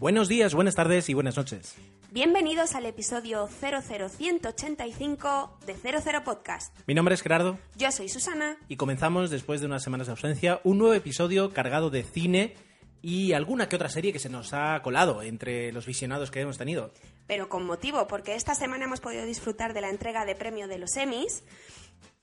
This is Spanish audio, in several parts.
Buenos días, buenas tardes y buenas noches. Bienvenidos al episodio 00185 de 00 Podcast. Mi nombre es Gerardo Yo soy Susana. y comenzamos después de unas semanas de ausencia un nuevo episodio cargado de cine y alguna que otra serie que se nos ha colado entre los visionados que hemos tenido. Pero con motivo, porque esta semana hemos podido disfrutar de la entrega de premio de los Emmys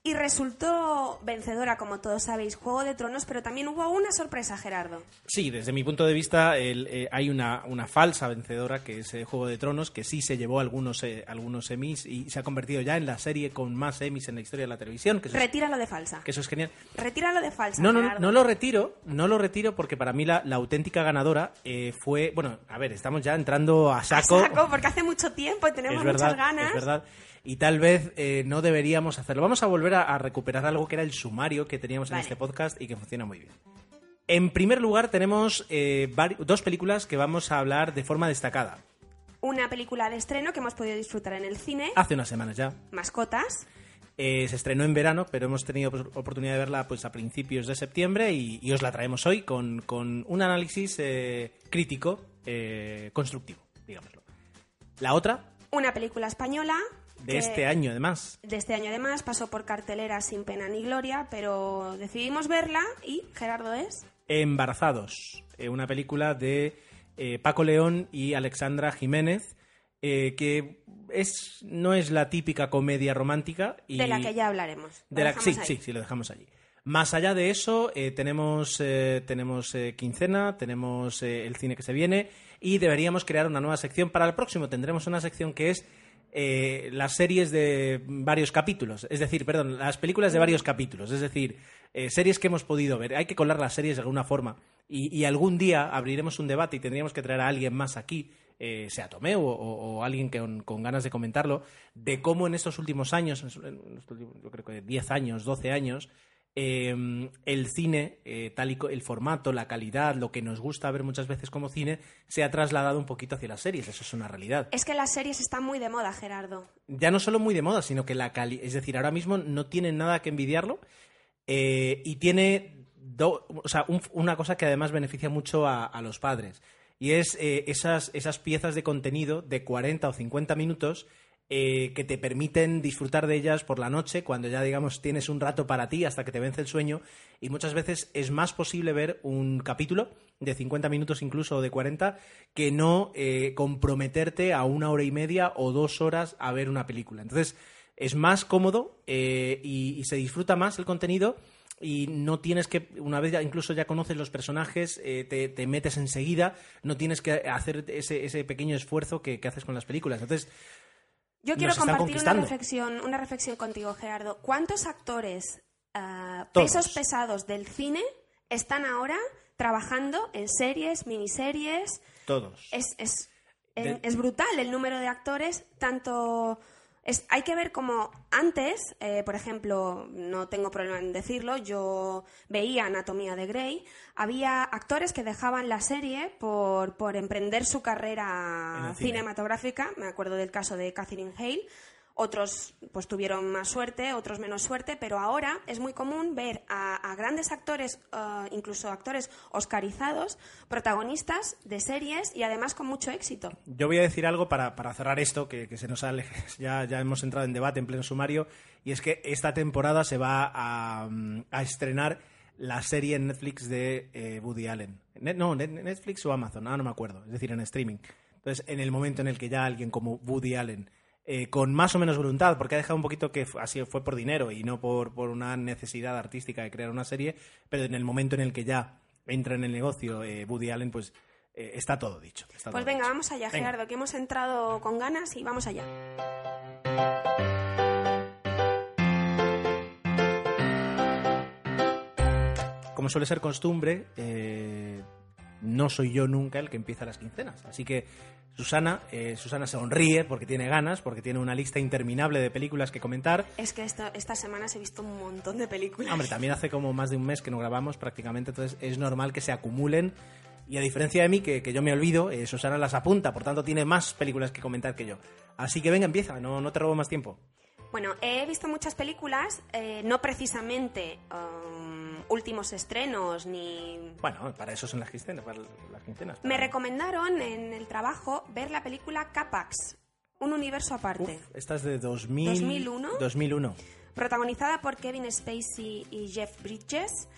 y resultó vencedora, como todos sabéis, Juego de Tronos, pero también hubo una sorpresa, Gerardo. Sí, desde mi punto de vista el, eh, hay una, una falsa vencedora que es eh, Juego de Tronos, que sí se llevó algunos, eh, algunos Emmys y se ha convertido ya en la serie con más Emmys en la historia de la televisión, que es, Retíralo de falsa. que eso es genial. Retíralo de falsa. No, no, no, Gerardo. no lo retiro, no lo retiro porque para mí la, la auténtica ganadora eh, fue, bueno, a ver, estamos ya entrando a A saco. saco, porque hace mucho tiempo y tenemos es verdad, muchas ganas. es verdad. Y tal vez eh, no deberíamos hacerlo. Vamos a volver a, a recuperar algo que era el sumario que teníamos en Vale. este podcast y que funciona muy bien. En primer lugar, tenemos eh, dos películas que vamos a hablar de forma destacada. Una película de estreno que hemos podido disfrutar en el cine, Hace unas semanas ya. Mascotas. Eh, se estrenó en verano, pero hemos tenido pues, oportunidad de verla pues, a principios de septiembre y, y os la traemos hoy con, con un análisis eh, crítico, eh, constructivo, digámoslo. La otra, Una película española. De que- este año además, de este año además pasó por cartelera sin pena ni gloria, pero decidimos verla y Gerardo es Embarazados, eh, una película de eh, Paco León y Alexandra Jiménez, eh, que es, no es la típica comedia romántica. Y de la que ya hablaremos. De la- sí, ahí. sí, sí, lo dejamos allí. Más allá de eso, eh, tenemos, eh, tenemos eh, quincena, tenemos el cine que se viene y deberíamos crear una nueva sección. Para el próximo tendremos una sección que es eh, las series de varios capítulos. Es decir, perdón, las películas de varios capítulos. Es decir, eh, series que hemos podido ver. Hay que colar las series de alguna forma. Y, algún día abriremos un debate y tendríamos que traer a alguien más aquí eh, sea Tomeu o, alguien que con, ganas de comentarlo, de cómo en estos últimos años, en yo creo que 10 años, 12 años, eh, el cine, eh, tal y el formato, la calidad, lo que nos gusta ver muchas veces como cine, se ha trasladado un poquito hacia las series. Eso es una realidad. Es que las series están muy de moda, Gerardo. Ya no solo muy de moda, sino que la calidad, es decir, ahora mismo no tiene nada que envidiarlo eh, y tiene do- o sea, un- una cosa que además beneficia mucho a, a los padres y es eh, esas, esas piezas de contenido de 40 o 50 minutos eh, que te permiten disfrutar de ellas por la noche cuando ya digamos tienes un rato para ti hasta que te vence el sueño y muchas veces es más posible ver un capítulo de 50 minutos incluso o de 40 que no eh, comprometerte a una hora y media o dos horas a ver una película entonces es más cómodo eh, y, se disfruta más el contenido y no tienes que, una vez ya incluso ya conoces los personajes, eh, te, te metes enseguida, no tienes que hacer ese, ese pequeño esfuerzo que, que haces con las películas. Entonces, Yo quiero compartir una reflexión, una reflexión contigo, Gerardo. ¿Cuántos actores Todos. pesos pesados del cine están ahora trabajando en series, miniseries? todos. Es, es, De- es brutal el número de actores, tanto... Es, hay que ver como antes, eh, por ejemplo, no tengo problema en decirlo, yo veía Anatomía de Grey, había actores que dejaban la serie por, por emprender su carrera cinematográfica, me acuerdo del caso de Catherine Hale, otros pues tuvieron más suerte, otros menos suerte, pero ahora es muy común ver a, grandes actores, eh, incluso actores oscarizados, protagonistas de series y además con mucho éxito. Yo voy a decir algo para, para cerrar esto, que, se nos sale, ya, ya hemos entrado en debate en pleno sumario, y es que esta temporada se va a, estrenar la serie en Netflix de eh, Woody Allen. No, Net- Netflix o Amazon, ahora no me acuerdo, es decir, en streaming. Entonces, en el momento en el que ya alguien como Woody Allen, eh, con más o menos voluntad, porque ha dejado un poquito que así fue por dinero y no por, por una necesidad artística de crear una serie, pero en el momento en el que ya entra en el negocio eh, Woody Allen, pues eh, está todo dicho. está Pues todo venga, dicho. vamos allá, Venga. Gerardo, que hemos entrado con ganas y vamos allá. como suele ser costumbre, eh, no soy yo nunca el que empieza las quincenas. Así que Susana, eh, Susana sonríe porque tiene ganas, porque tiene una lista interminable de películas que comentar. Es que esta semana se he visto un montón de películas. Hombre, también hace como más de un mes que no grabamos prácticamente, entonces es normal que se acumulen. Y a diferencia de mí, que, que yo me olvido, eh, Susana las apunta, por tanto tiene más películas que comentar que yo. Así que venga, empieza, no, no te robo más tiempo. Bueno, he visto muchas películas, eh, no precisamente um, últimos estrenos ni... Bueno, para eso son las quincenas. Para las quincenas Me recomendaron en el trabajo ver la película Capax, un universo aparte. Uf, esta es de 2000, 2001. 2001. protagonizada por Kevin Spacey y Jeff Bridges.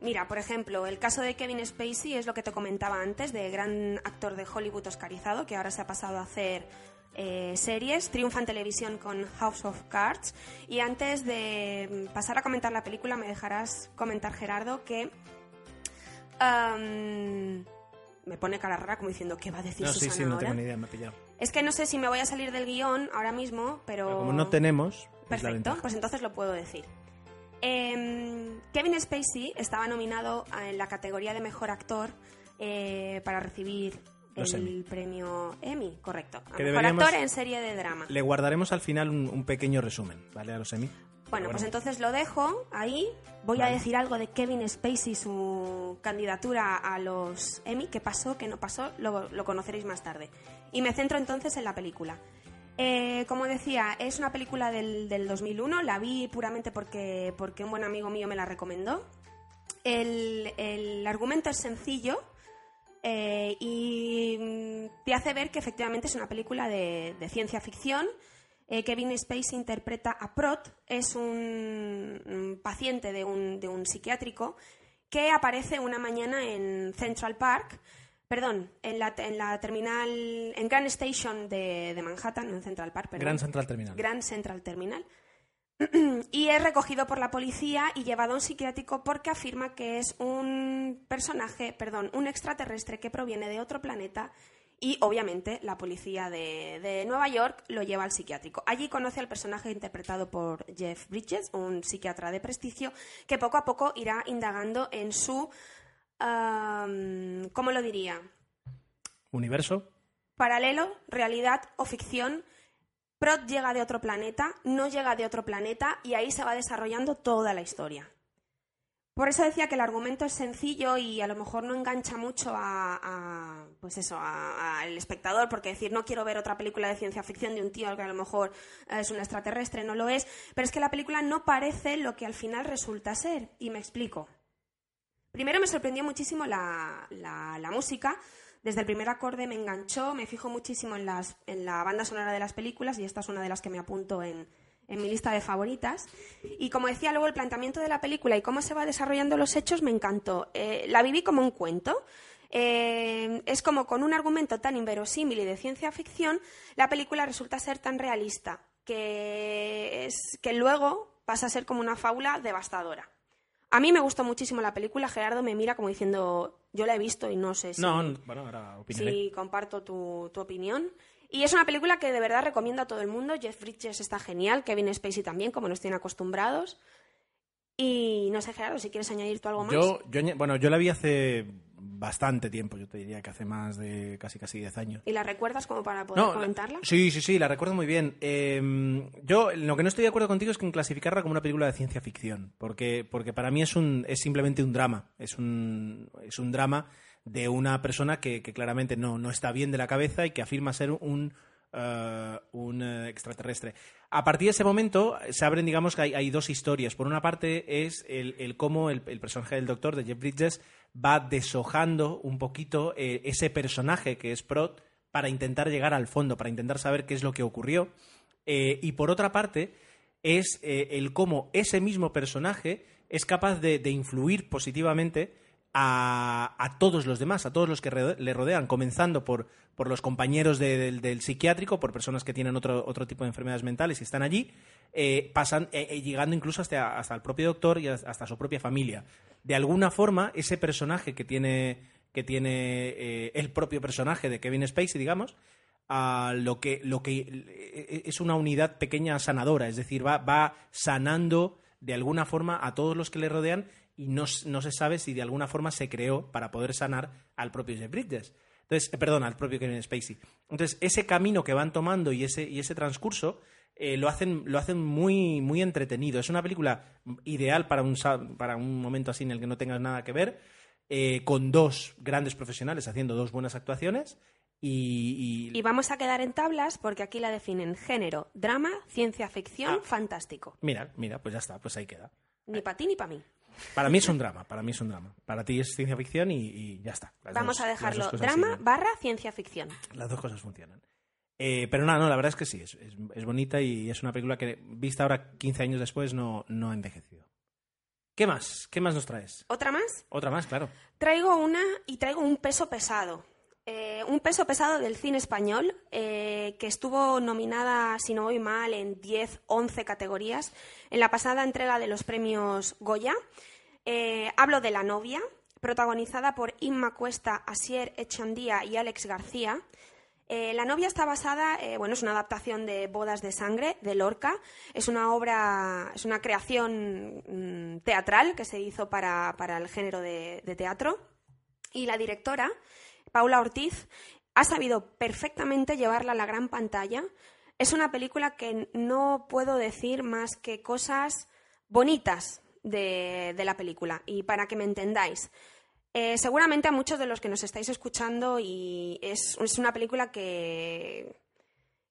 Mira, por ejemplo, el caso de Kevin Spacey es lo que te comentaba antes, de gran actor de Hollywood oscarizado, que ahora se ha pasado a hacer eh, series, triunfa en televisión con House of Cards. Y antes de pasar a comentar la película, me dejarás comentar, Gerardo, que... me pone cara rara como diciendo, ¿qué va a decir No, sí, Susana sí, no ahora? tengo ni idea, me ha pillado. Es que no sé si me voy a salir del guion ahora mismo, pero... Pero como no tenemos, es la Perfecto, pues entonces lo puedo decir. Em, Kevin Spacey estaba nominado en la categoría de mejor actor eh, para recibir Los el Emmy. premio Emmy, correcto. A Que mejor deberíamos- actor en serie de drama. Le guardaremos al final un, un pequeño resumen, ¿vale? A los semi. Bueno, Pero pues entonces lo dejo ahí. Voy a Vale. decir algo de Kevin Spacey, su candidatura a los Emmy. ¿Qué pasó? ¿Qué no pasó? Lo, lo conoceréis más tarde. Y me centro entonces en la película. Eh, como decía, es una película del, del 2001. La vi puramente porque, porque un buen amigo mío me la recomendó. El, el argumento es sencillo eh, y mm, te hace ver que efectivamente es una película de, de ciencia ficción. Eh, Kevin Spacey interpreta a Prot, es un, un paciente de un, de un psiquiátrico que aparece una mañana en Central Park, perdón, en la, en la terminal, en Grand Station de, de Manhattan, no en Central Park, perdón. Gran Central Terminal. Grand Central Terminal. y es recogido por la policía y llevado a un psiquiátrico porque afirma que es un personaje, perdón, un extraterrestre que proviene de otro planeta y obviamente la policía de, de Nueva York lo lleva al psiquiátrico. Allí conoce al personaje interpretado por Jeff Bridges, un psiquiatra de prestigio, que poco a poco irá indagando en su, ¿cómo lo diría? Universo. paralelo, realidad o ficción. Prot llega de otro planeta, no llega de otro planeta y ahí se va desarrollando toda la historia. Por eso decía que el argumento es sencillo y a lo mejor no engancha mucho a, a, pues eso, a- al espectador, porque decir no quiero ver otra película de ciencia ficción de un tío que a lo mejor es un extraterrestre, no lo es, pero es que la película no parece lo que al final resulta ser, y me explico. Primero me sorprendió muchísimo la, la- la música. Desde el primer acorde me enganchó, me fijo muchísimo en, la banda sonora de las películas y esta es una de las que me apunto en, mi lista de favoritas. Y como decía luego, el planteamiento de la película y cómo se va desarrollando los hechos me encantó. Eh, la viví como un cuento. Eh, es como con un argumento tan inverosímil y de ciencia ficción, la película resulta ser tan realista que, que luego pasa a ser como una fábula devastadora. A mí me gustó muchísimo la película. Gerardo me mira como diciendo, yo la he visto y no sé si, No, bueno, ahora si comparto tu, tu opinión. Y es una película que de verdad recomiendo a todo el mundo. Jeff Bridges está genial, Kevin Spacey también, como nos tienen acostumbrados. Y no sé, Gerardo, si quieres añadir tú algo más. Yo, bueno, yo la vi hace bastante tiempo, yo te diría que hace más de casi casi 10 años. ¿Y la recuerdas como para poder la- comentarla? sí, sí, sí, la recuerdo muy bien. Eh, yo lo que no estoy de acuerdo contigo es que en clasificarla como una película de ciencia ficción, porque, porque para mí es, un, es simplemente un drama, es un, es un drama de una persona que, que claramente no, no está bien de la cabeza y que afirma ser un, eh, un eh, extraterrestre. A partir de ese momento se abren, digamos, que hay, dos historias. Por una parte es el, cómo el, personaje del doctor, de Jeff Bridges, va deshojando un poquito eh, ese personaje que es Prot para intentar llegar al fondo, para intentar saber qué es lo que ocurrió. Eh, y por otra parte es eh, el cómo ese mismo personaje es capaz de influir positivamente a, todos los demás, a todos los que le rodean, comenzando por, por los compañeros de- del, psiquiátrico, por personas que tienen otro, otro tipo de enfermedades mentales y están allí, eh, pasan, eh, eh, llegando incluso hasta, hasta el propio doctor y hasta su propia familia. De alguna forma, ese personaje que tiene, que tiene el propio personaje de Kevin Spacey, digamos, a lo que, lo que es una unidad pequeña sanadora, es decir, va, va sanando de alguna forma a todos los que le rodean y no, no se sabe si de alguna forma se creó para poder sanar al propio Jeff Bridges. Entonces, eh, perdón, al propio Kevin Spacey. Entonces, ese camino que van tomando y ese, y ese transcurso eh, lo hacen, lo hacen muy, muy entretenido. Es una película ideal para un, para un momento así en el que no tengas nada que ver, eh, con dos grandes profesionales haciendo dos buenas actuaciones y, y- Y vamos a quedar en tablas porque aquí la definen género, drama, ciencia ficción, Ah. fantástico. Mira, mira, pues ya está, pues ahí queda. Ni para ti ni para mí. Para mí es un drama, para mí es un drama. Para ti es ciencia ficción y, y ya está. Las Vamos dos- a dejarlo drama sirven. barra ciencia ficción. Las dos cosas funcionan. Eh, pero nada, no, la verdad es que sí, es, es- es bonita y es una película que, vista ahora 15 años después, no, no ha envejecido. ¿Qué más? ¿Qué más nos traes? ¿Otra más? Otra más, claro. Traigo una y traigo un peso pesado. Eh, un peso pesado del cine español eh, que estuvo nominada, si no voy mal, en 10, 11 categorías en la pasada entrega de los premios Goya. Eh, hablo de La novia, protagonizada por Inma Cuesta, Asier Echandía y Alex García. Eh, la novia está basada, bueno, es una adaptación de Bodas de Sangre de Lorca. Es una obra, es una creación mm, teatral que se hizo para, para el género de teatro. Y la directora, Paula Ortiz, ha sabido perfectamente llevarla a la gran pantalla. Es una película que no puedo decir más que cosas bonitas de, la película. Y para que me entendáis, eh, seguramente a muchos de los que nos estáis escuchando y es una película que,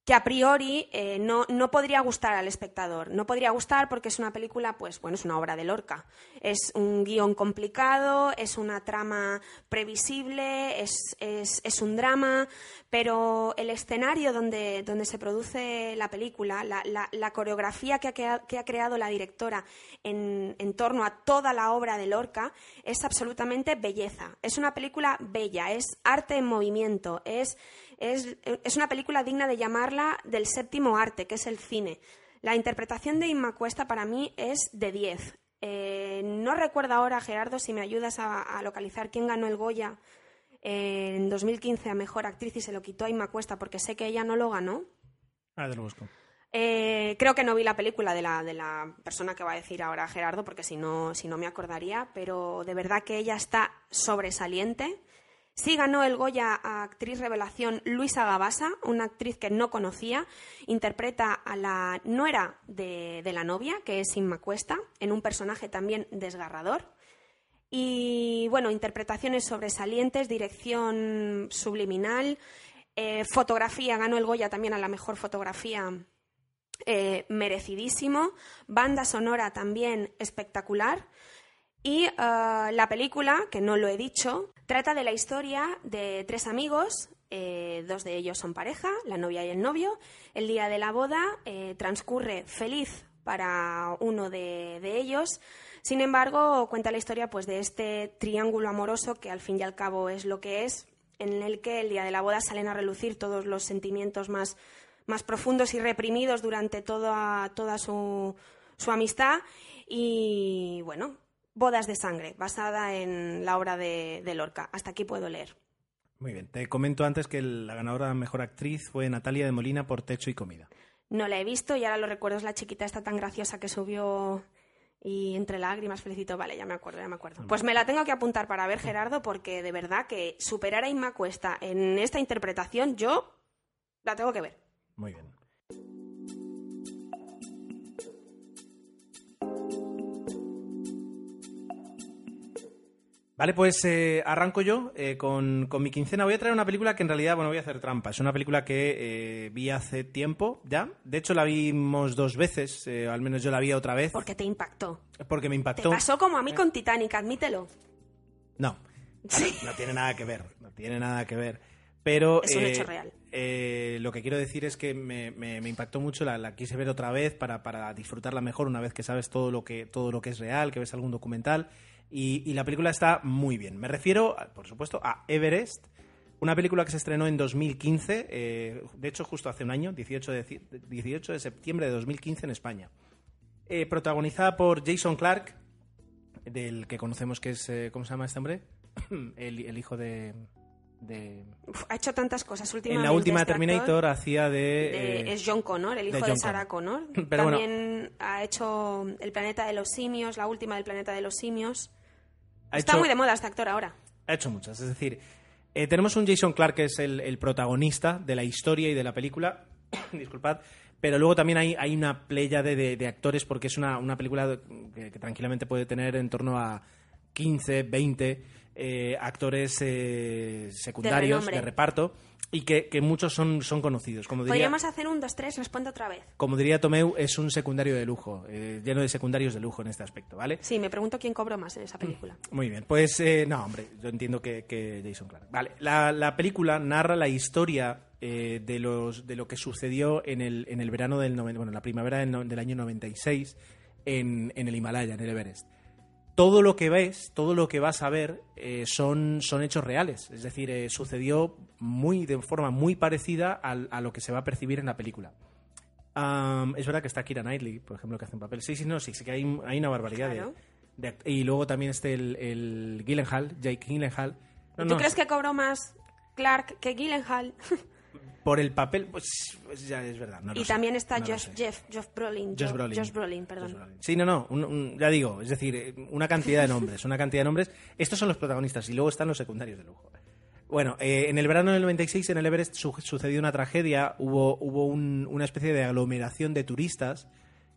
que a priori eh, no, no podría gustar al espectador. No podría gustar porque es una película, pues bueno, es una obra de Lorca. Es un guion complicado, es una trama previsible, es, es- es un drama, pero el escenario donde, donde se produce la película, la, la- la coreografía que ha, que ha creado la directora en, en torno a toda la obra de Lorca es absolutamente belleza. Es una película bella, es arte en movimiento, es, es, es una película digna de llamarla del séptimo arte, que es el cine. La interpretación de Inma Cuesta para mí es de 10. Eh, no recuerdo ahora, Gerardo, si me ayudas a, a localizar quién ganó el Goya eh, en 2015 a Mejor Actriz y se lo quitó a Inma Cuesta, porque sé que ella no lo ganó. Ah, te lo busco. Eh, creo que no vi la película de la, de la persona que va a decir ahora Gerardo, porque si no, si no me acordaría, pero de verdad que ella está sobresaliente. Sí ganó el Goya a actriz revelación Luisa Gabasa, una actriz que no conocía. Interpreta a la nuera de, la novia, que es Inma Cuesta, en un personaje también desgarrador. Y bueno, interpretaciones sobresalientes, dirección subliminal, eh, fotografía, ganó el Goya también a la mejor fotografía eh, merecidísimo, banda sonora también espectacular. Y eh, la película, que no lo he dicho, trata de la historia de tres amigos, eh, dos de ellos son pareja, la novia y el novio. El día de la boda eh, transcurre feliz para uno de, de ellos. Sin embargo, cuenta la historia pues, de este triángulo amoroso que al fin y al cabo es lo que es, en el que el día de la boda salen a relucir todos los sentimientos más, más profundos y reprimidos durante toda, toda su, su amistad. Y bueno, Bodas de Sangre, basada en la obra de, de Lorca. Hasta aquí puedo leer. Muy bien. Te comento antes que la ganadora mejor actriz fue Natalia de Molina por Techo y Comida. No la he visto y ahora lo recuerdo, es la chiquita esta tan graciosa que subió y entre lágrimas felicito. Vale, ya me acuerdo, ya me acuerdo. Pues me la tengo que apuntar para ver, Gerardo, porque de verdad que superar a Inma Cuesta en esta interpretación, yo la tengo que ver. Muy bien. Vale, pues eh, arranco yo eh, con, con mi quincena. Voy a traer una película que en realidad, bueno, voy a hacer trampa. Es una película que eh, vi hace tiempo ya. De hecho, la vimos dos veces, eh, al menos yo la vi otra vez, Porque te impactó. porque me Te impactó. pasó como a mí con Titanic, admítelo. No, no tiene nada que ver, no tiene nada que ver. Pero Es un eh, hecho real. eh, lo que quiero decir es que me, me- me impactó mucho, la, la quise ver otra vez para, para disfrutarla mejor una vez que sabes todo lo que, todo lo que es real, que ves algún documental. Y, y la película está muy bien. Me refiero, por supuesto, a Everest, una película que se estrenó en 2015, eh, de hecio justo hace un año, 18 de, ci- 18 de septiembre de 2015 en España. Eh, protagonizada por Jason Clark, del que conocemos que es, eh, ¿cómo se llama este hombre? el, el hijo de... de- Uf, ha hecho tantas cosas últimamente. En la última este Terminator hacía de... De- eh, es John Connor, el hijo de Sarah Connor. Pero. También ha hecho El planeta de los simios, la última del planeta de los simios. ha Está hecho- muy de moda este actor ahora. Ha hecho muchas. Es decir, eh, tenemos un Jason Clark que es el, el protagonista de la historia y de la película. Disculpad. Pero luego también hay, hay una playa de, de- de actores porque es una, una película que, que tranquilamente puede tener en torno a 15, 20 eh, actores eh, secundarios de, reparto y que, que muchos son, son conocidos. Como diría, Podríamos hacer un, dos, tres, responde otra vez. como diría Tomeu, es un secundario de lujo, eh, lleno de secundarios de lujo en este aspecto, ¿vale? Sí, me pregunto quién cobró más en esa película. Muy bien, pues eh, no, hombre, yo entiendo que, que Jason Clarke. Vale, la, la película narra la historia de, los, de lo que sucedió en el, en el verano del bueno, la primavera del, del año 96 en, en el Himalaya, en el Everest. Todo lo que ves, todo lo que vas a ver eh, son, son hechos reales. Es decir, eh, sucedió muy, de forma muy parecida al- a lo que se va a percibir en la película. Am, es verdad que está Kira Knightley, por ejemplo, que hace un papel. Sí, sí, no, sí, sí que hay, hay una barbaridad de- Claro. de, Y luego también este el, el Gyllenhaal, Jake Gyllenhaal. No, ¿Tú no, crees que cobró más Clark que Gyllenhaal? Por el papel, pues, pues ya es verdad. no lo y sé, también está no Josh. Jeff, Josh Brolin. Josh Brolin. Josh Brolin, perdón. Josh Brolin. Sí, no, no, un- un- ya digo, es decir, eh, una cantidad de nombres, una cantidad de nombres. Estos son los protagonistas y luego están los secundarios de lujo. Bueno, eh, en el verano del 96 en el Everest su- sucedió una tragedia, hubo, hubo un- una especie de aglomeración de turistas,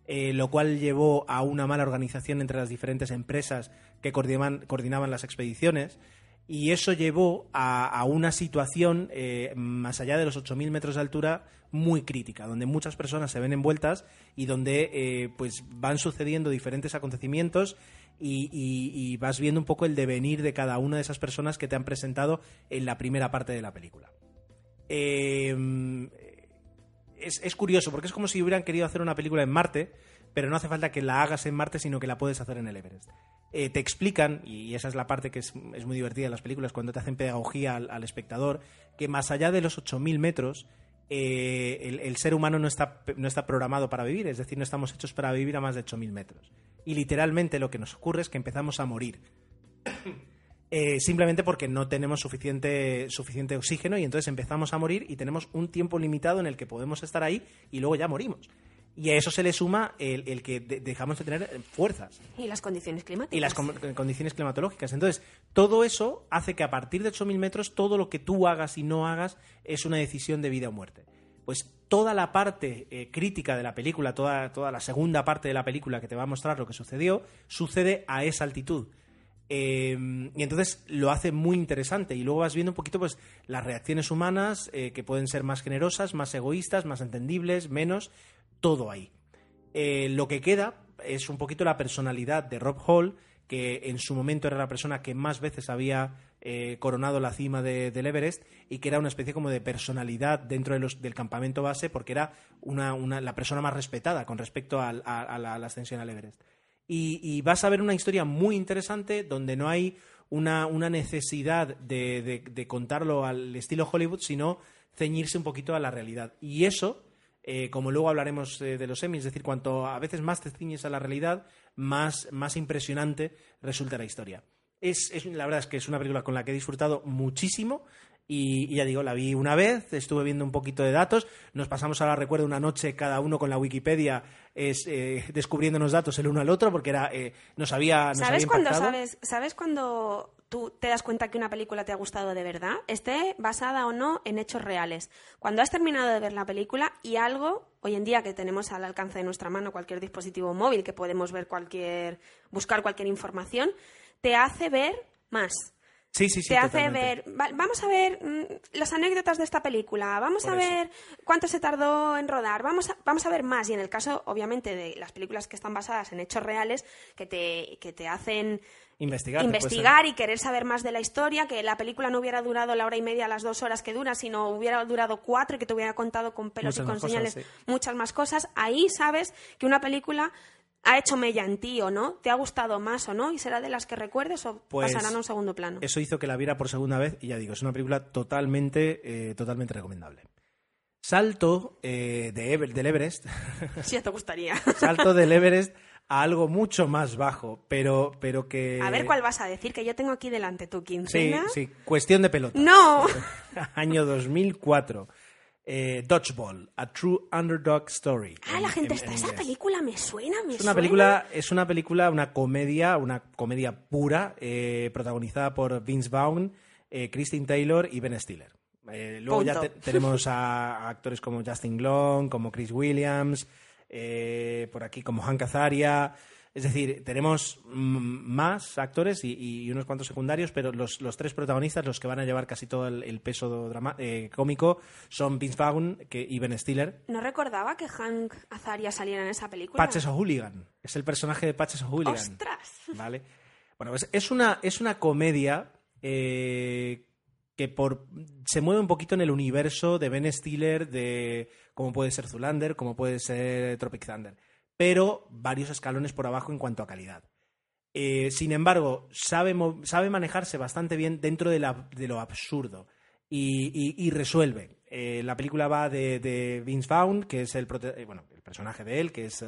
eh, lo cual llevó a una mala organización entre las diferentes empresas que coordinaban, coordinaban las expediciones. Y eso llevó a, una situación eh, más allá de los 8.000 metros de altura muy crítica, donde muchas personas se ven envueltas y donde eh, pues van sucediendo diferentes acontecimientos y, vas viendo un poco el devenir de cada una de esas personas que te han presentado en la primera parte de la película. Eh, es, es curioso, porque es como si hubieran querido hacer una película en Marte, pero no hace falta que la hagas en Marte, sino que la puedes hacer en el Everest. Eh, te explican, y esa es la parte que es, muy divertida en las películas, cuando te hacen pedagogía al, espectador, que más allá de los 8.000 metros, eh, el, el ser humano no está, no está programado para vivir, es decir, no estamos hechos para vivir a más de 8.000 metros. Y literalmente lo que nos ocurre es que empezamos a morir. Eh, simplemente porque no tenemos suficiente, suficiente oxígeno y entonces empezamos a morir y tenemos un tiempo limitado en el que podemos estar ahí y luego ya morimos. Y a eso se le suma el, el que de- dejamos de tener fuerzas Y las condiciones climáticas. y las condiciones climatológicas. Entonces, todo eso hace que a partir de 8.000 metros todo lo que tú hagas y no hagas es una decisión de vida o muerte. Pues toda la parte eh, crítica de la película, toda, toda la segunda parte de la película que te va a mostrar lo que sucedió, sucede a esa altitud. Eh, y entonces lo hace muy interesante y luego vas viendo un poquito pues las reacciones humanas eh, que pueden ser más generosas, más egoístas, más entendibles, menos, todo ahí. Eh, lo que queda es un poquito la personalidad de Rob Hall, que en su momento era la persona que más veces había eh, coronado la cima de- del Everest y que era una especie como de personalidad dentro del campamento base porque era una, la persona más respetada con respecto a, la, ascensión al Everest. Y, vas a ver una historia muy interesante donde no hay una, necesidad de contarlo al estilo Hollywood, sino ceñirse un poquito a la realidad. Y eso, eh, como luego hablaremos eh, de los Emmys, es decir, cuanto a veces más te ciñes a la realidad, más, más impresionante resulta la historia. Es, es- la verdad es que es una película con la que he disfrutado muchísimo y, y ya digo, la vi una vez, estuve viendo un poquito de datos, nos pasamos ahora, recuerdo, una noche cada uno con la Wikipedia es, eh, descubriéndonos datos el uno al otro porque era, eh, nos había, nos ¿Sabes había cuando sabes, sabes cuando tú te das cuenta que una película te ha gustado de verdad, esté basada o no en hechos reales? Cuando has terminado de ver la película y algo, hoy en día que tenemos al alcance de nuestra mano cualquier dispositivo móvil, que podemos ver cualquier, buscar cualquier información, te hace ver más. Sí, sí, sí. te hace ver, va- vamos a ver mm, las anécdotas de esta película, vamos Por a eso. ver cuánto se tardó en rodar, vamos a, vamos a ver más. Y en el caso, obviamente, de las películas que están basadas en hechos reales, que te, que te hacen Investigar. investigar y querer saber más de la historia, que la película no hubiera durado la hora y media, las dos horas que dura, sino hubiera durado cuatro y que te hubiera contado con pelos Muchas y con cosas, señales sí. muchas más cosas. Ahí sabes que una película ha hecho mella en ti o no, te ha gustado más o no, y será de las que recuerdes o Pues, pasarán a un segundo plano. Eso hizo que la viera por segunda vez y ya digo, es una película totalmente, eh, totalmente recomendable. Salto eh, de Ever- del Everest, ya te gustaría. salto del Everest a algo mucho más bajo, pero, pero que... A ver cuál vas a decir, que yo tengo aquí delante tu Sí, quincena. sí, cuestión de pelota. No. Año 2004. Eh, Dodgeball, A True Underdog Story. Ah, en- la gente en- está. en Esa película me suena, me Es una suena. película, es una película, una comedia, una comedia pura, eh, protagonizada por Vince Vaughn, eh, Christine Taylor y Ben Stiller. Eh, luego ya te- tenemos a, a actores como Justin Long, como Chris Williams, eh, por aquí como Hank Azaria. Es decir, tenemos más actores y, y unos cuantos secundarios, pero los, los tres protagonistas, los que van a llevar casi todo el, el peso drama- eh, cómico, son Vince Vaughn que, y Ben Stiller. No recordaba que Hank Azaria saliera en esa película. Patches O'Hooligan. Es el personaje de Patches O'Hooligan. ¡Ostras! ¿Vale? Bueno, pues es una, es una comedia eh, que por, se mueve un poquito en el universo de Ben Stiller, de como puede ser Zulander, como puede ser Tropic Thunder, pero varios escalones por abajo en cuanto a calidad. Eh, sin embargo, sabe, sabe manejarse bastante bien dentro de, lo absurdo y, resuelve. Eh, la película va de, Vince Vaughn, que es el, eh, bueno, el personaje de él, que es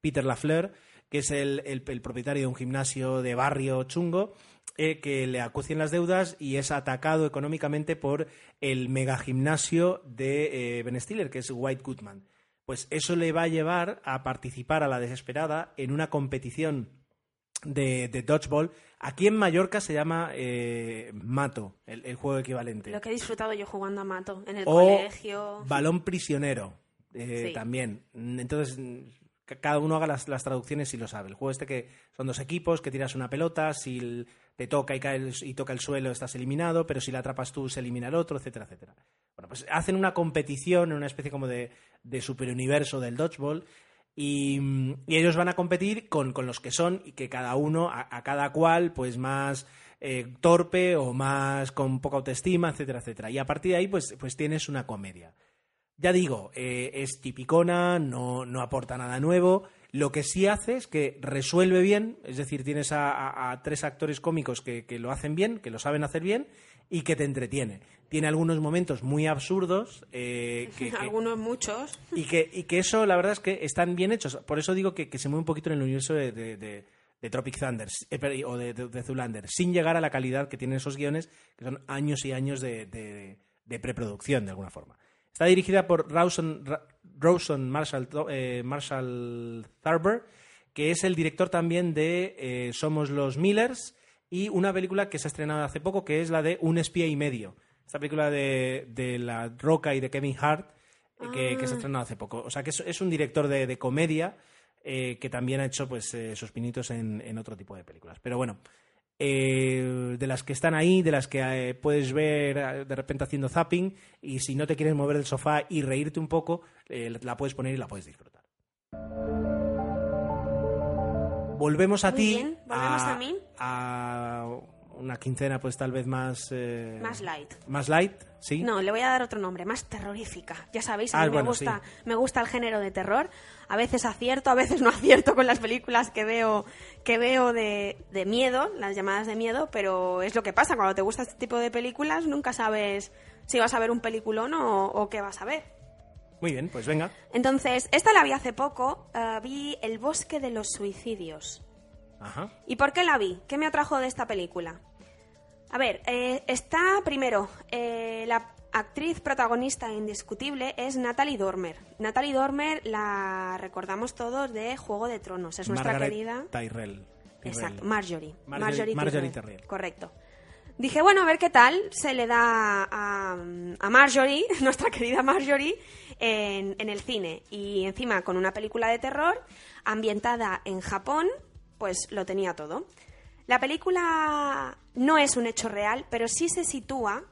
Peter Lafleur, que es el- el propietario de un gimnasio de barrio chungo, eh, que le acucian las deudas y es atacado económicamente por el mega gimnasio de eh, Ben Stiller, que es White Goodman. Pues eso le va a llevar a participar a la desesperada en una competición de, de dodgeball. Aquí en Mallorca se llama eh, Mato, el, el juego equivalente. Lo que he disfrutado yo jugando a Mato en el O colegio. balón prisionero, eh, Sí. también. Entonces, ca- cada uno haga las, las traducciones si lo sabe. El juego este que son dos equipos, que tiras una pelota, si el- te toca y, cae y toca el suelo estás eliminado, pero si la atrapas tú se elimina el otro, etcétera, etcétera. Bueno, pues hacen una competición en una especie como de, de superuniverso del dodgeball y, ellos van a competir con, con los que son y que cada uno, a, a cada cual, pues más eh, torpe o más con poca autoestima, etcétera, etcétera. Y a partir de ahí, pues, pues tienes una comedia. Ya digo, eh, es tipicona, no, no aporta nada nuevo. Lo que sí hace es que resuelve bien, es decir, tienes a, a- a tres actores cómicos que, que lo hacen bien, que lo saben hacer bien y que te entretiene. Tiene algunos momentos muy absurdos eh, que- que, Algunos muchos. y que, y que eso, la verdad es que están bien hechos. Por eso digo que, se mueve un poquito en el universo de, de- de- de Tropic Thunder eh, o de, de, de Zoolander, sin llegar a la calidad que tienen esos guiones, que son años y años de, de- de preproducción, de alguna forma. Está dirigida por Rawson, Ra- Rawson Marshall, eh, Marshall Thurber, que es el director también de eh, Somos los Millers y una película que se ha estrenado hace poco, que es la de Un espía y medio. Esta película de, de La Roca y de Kevin Hart, eh, que, que se ha estrenado hace poco. O sea, que es, es un director de, de comedia eh, que también ha hecho pues eh, sus pinitos en, en otro tipo de películas. Pero bueno, eh, de las que están ahí, de las que eh, puedes ver eh, de repente haciendo zapping, y si no te quieres mover del sofá y reírte un poco, la puedes poner y la puedes disfrutar. Volvemos a Muy ti. bien, volvemos a mí. a una quincena, pues tal vez más. eh, Más light. Más light, sí. No, le voy a dar otro nombre, más terrorífica. Ya sabéis, a Ah, mí me, bueno, gusta, sí. me gusta el género de terror. A veces acierto, a veces no acierto con las películas que veo, que veo de, de miedo, las llamadas de miedo, pero es lo que pasa. Cuando te gusta este tipo de películas, nunca sabes si vas a ver un peliculón o, o qué vas a ver. Muy bien, pues venga. Entonces, esta la vi hace poco, eh, vi El bosque de los suicidios. Ajá. ¿Y por qué la vi? ¿Qué me atrajo de esta película? A ver, eh, está primero, eh, la actriz protagonista indiscutible es Natalie Dormer. Natalie Dormer la recordamos todos de Juego de Tronos, es nuestra Margaret querida... Tyrell. Tyrell. Exacto, Marjorie. Marjorie- Marjorie Tyrell. Tyrell. Correcto. Dije, bueno, a ver qué tal se le da a, a Marjorie, nuestra querida Marjorie, en, en el cine. Y encima con una película de terror ambientada en Japón, pues lo tenía todo. La película no es un hecho real, pero sí se sitúa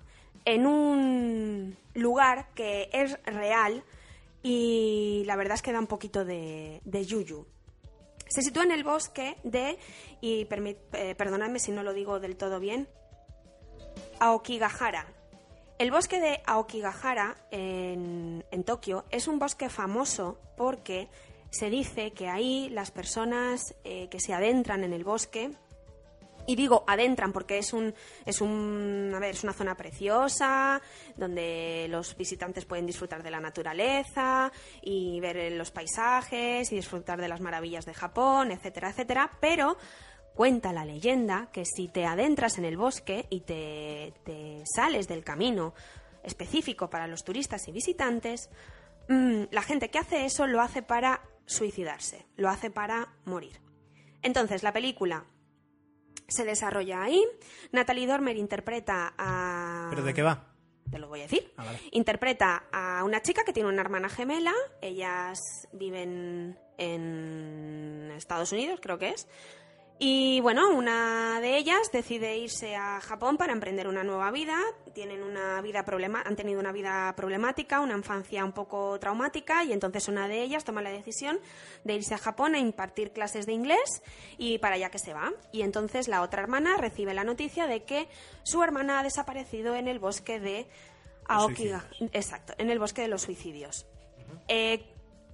en un lugar que es real y la verdad es que da un poquito de, yuyu. Se sitúa en el bosque de, y eh, perdonadme si no lo digo del todo bien, Aokigahara. El bosque de Aokigahara en, en Tokio es un bosque famoso porque se dice que ahí las personas eh, que se adentran en el bosque y digo adentran porque es un es un a ver, es una zona preciosa donde los visitantes pueden disfrutar de la naturaleza y ver eh, los paisajes y disfrutar de las maravillas de Japón, etcétera, etcétera, pero cuenta la leyenda que si te adentras en el bosque y te, te sales del camino específico para los turistas y visitantes, mm, la gente que hace eso lo hace para suicidarse, lo hace para morir. Entonces, la película se desarrolla ahí. Natalie Dormer interpreta a... ¿Pero de qué va? te lo voy a decir. Ah, vale. Interpreta a una chica que tiene una hermana gemela. Ellas viven en Estados Unidos, creo que es. Y bueno, una de ellas decide irse a Japón para emprender una nueva vida. Tienen una vida problema han tenido una vida problemática, una infancia un poco traumática y entonces una de ellas toma la decisión de irse a Japón a impartir clases de inglés y para allá que se va. Y entonces la otra hermana recibe la noticia de que su hermana ha desaparecido en el bosque de Aokiga. Exacto, en el bosque de los suicidios. Eh,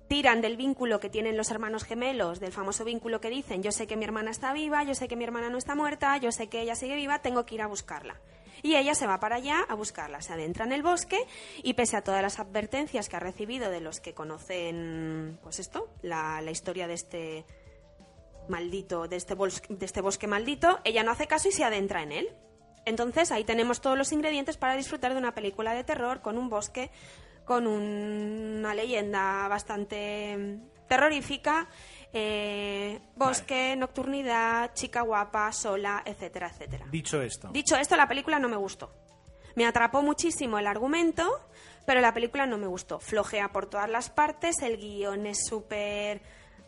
tiran del vínculo que tienen los hermanos gemelos, del famoso vínculo que dicen, yo sé que mi hermana está viva, yo sé que mi hermana no está muerta, yo sé que ella sigue viva, tengo que ir a buscarla. Y ella se va para allá a buscarla, se adentra en el bosque y pese a todas las advertencias que ha recibido de los que conocen, pues esto, la, la historia de este maldito, de este, bosque, de este bosque maldito, ella no hace caso y se adentra en él. Entonces ahí tenemos todos los ingredientes para disfrutar de una película de terror con un bosque con una leyenda bastante terrorífica, eh, bosque, nocturnidad, chica guapa, sola, etcétera, etcétera. Dicho esto, Dicho esto, la película no me gustó. Me atrapó muchísimo el argumento, pero la película no me gustó. Flojea por todas las partes, el guion es súper...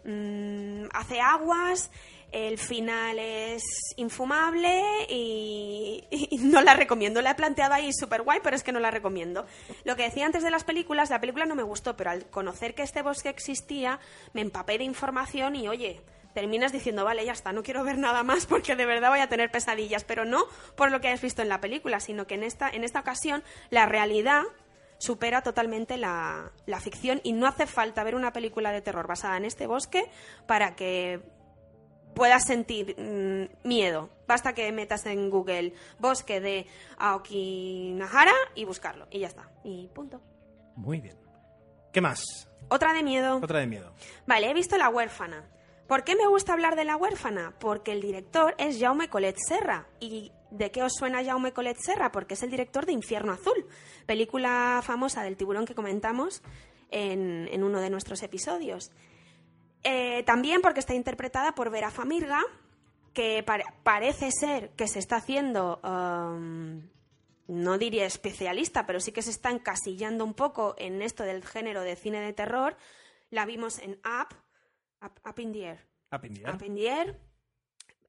mm, hace aguas, el final es infumable y, no la recomiendo. La he planteado ahí súper guay, pero es que no la recomiendo. Lo que decía antes de las películas, la película no me gustó, pero al conocer que este bosque existía, me empapé de información y oye, terminas diciendo, vale, ya está, no quiero ver nada más porque de verdad voy a tener pesadillas, pero no por lo que has visto en la película, sino que en esta, en esta ocasión la realidad supera totalmente la, la ficción y no hace falta ver una película de terror basada en este bosque para que puedas sentir mm, miedo. Basta que metas en Google bosque de Aoki Nahara y buscarlo. Y ya está. Y punto. muy bien. ¿Qué más? Otra de miedo. Otra de miedo. Vale, he visto La huérfana. ¿Por qué me gusta hablar de La huérfana? Porque el director es Jaume Collet Serra. ¿Y de qué os suena Jaume Collet Serra? Porque es el director de Infierno Azul, película famosa del tiburón que comentamos en, en uno de nuestros episodios. Eh, también porque está interpretada por Vera Famirga, que pare- parece ser que se está haciendo, um, no diría especialista, pero sí que se está encasillando un poco en esto del género de cine de terror. La vimos en Up, Up, Up in the Air. Up in the air. Up in the Air.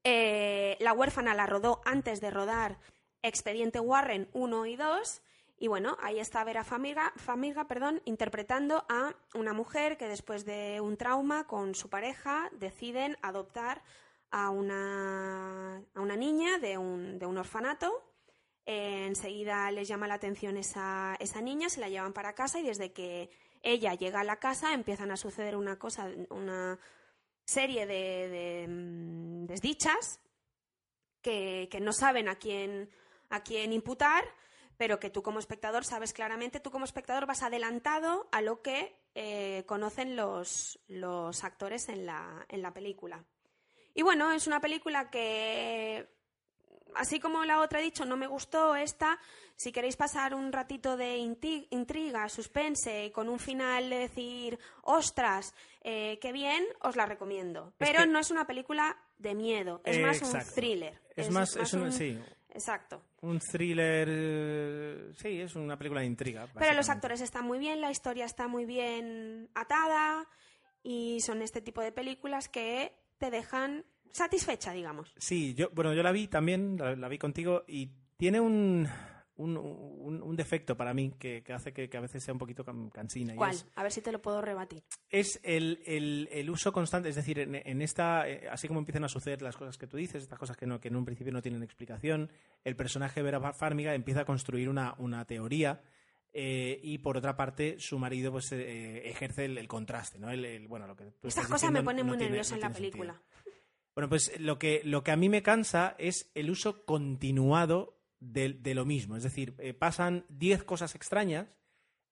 Eh, la huérfana la rodó antes de rodar Expediente Warren 1 y 2. Y bueno, ahí está Vera Famiga, Famiga perdón, interpretando a una mujer que después de un trauma con su pareja deciden adoptar a una, a una niña de un, de un orfanato. Eh, enseguida les llama la atención esa, esa niña, se la llevan para casa y desde que ella llega a la casa empiezan a suceder una cosa, una serie de, de, mm, desdichas que, que no saben a quién, a quién imputar, pero que tú como espectador sabes claramente, tú como espectador vas adelantado a lo que eh, conocen los, los actores en la, en la película. Y bueno, es una película que, así como la otra he dicho, no me gustó esta. Si queréis pasar un ratito de intriga, suspense, con un final de decir, ostras, eh, qué bien, os la recomiendo. Es Pero que- no es una película de miedo, es más un thriller. Es, más, es un, un- sí, Exacto. un thriller. eh, Sí, es una película de intriga. Pero los actores están muy bien, la historia está muy bien atada y son este tipo de películas que te dejan satisfecha, digamos. Sí, yo, bueno, yo la vi también, la, la vi contigo y tiene un, un, un- un defecto para mí que, que hace que, que a veces sea un poquito can- cansina. y ¿Cuál? es- A ver si te lo puedo rebatir. es el, el- el uso constante, es decir, en, en esta, eh, así como empiezan a suceder las cosas que tú dices, estas cosas que, no, que en un principio no tienen explicación, el personaje Vera Farmiga empieza a construir una, una teoría eh, y por otra parte su marido pues eh, ejerce el, el contraste, ¿no? El, el- bueno, lo que tú Estas estás cosas me ponen no muy tiene- nerviosa no en la sentido. película. Bueno, pues lo que, lo que a mí me cansa es el uso continuado de, de lo mismo. Es decir, eh, pasan 10 cosas extrañas.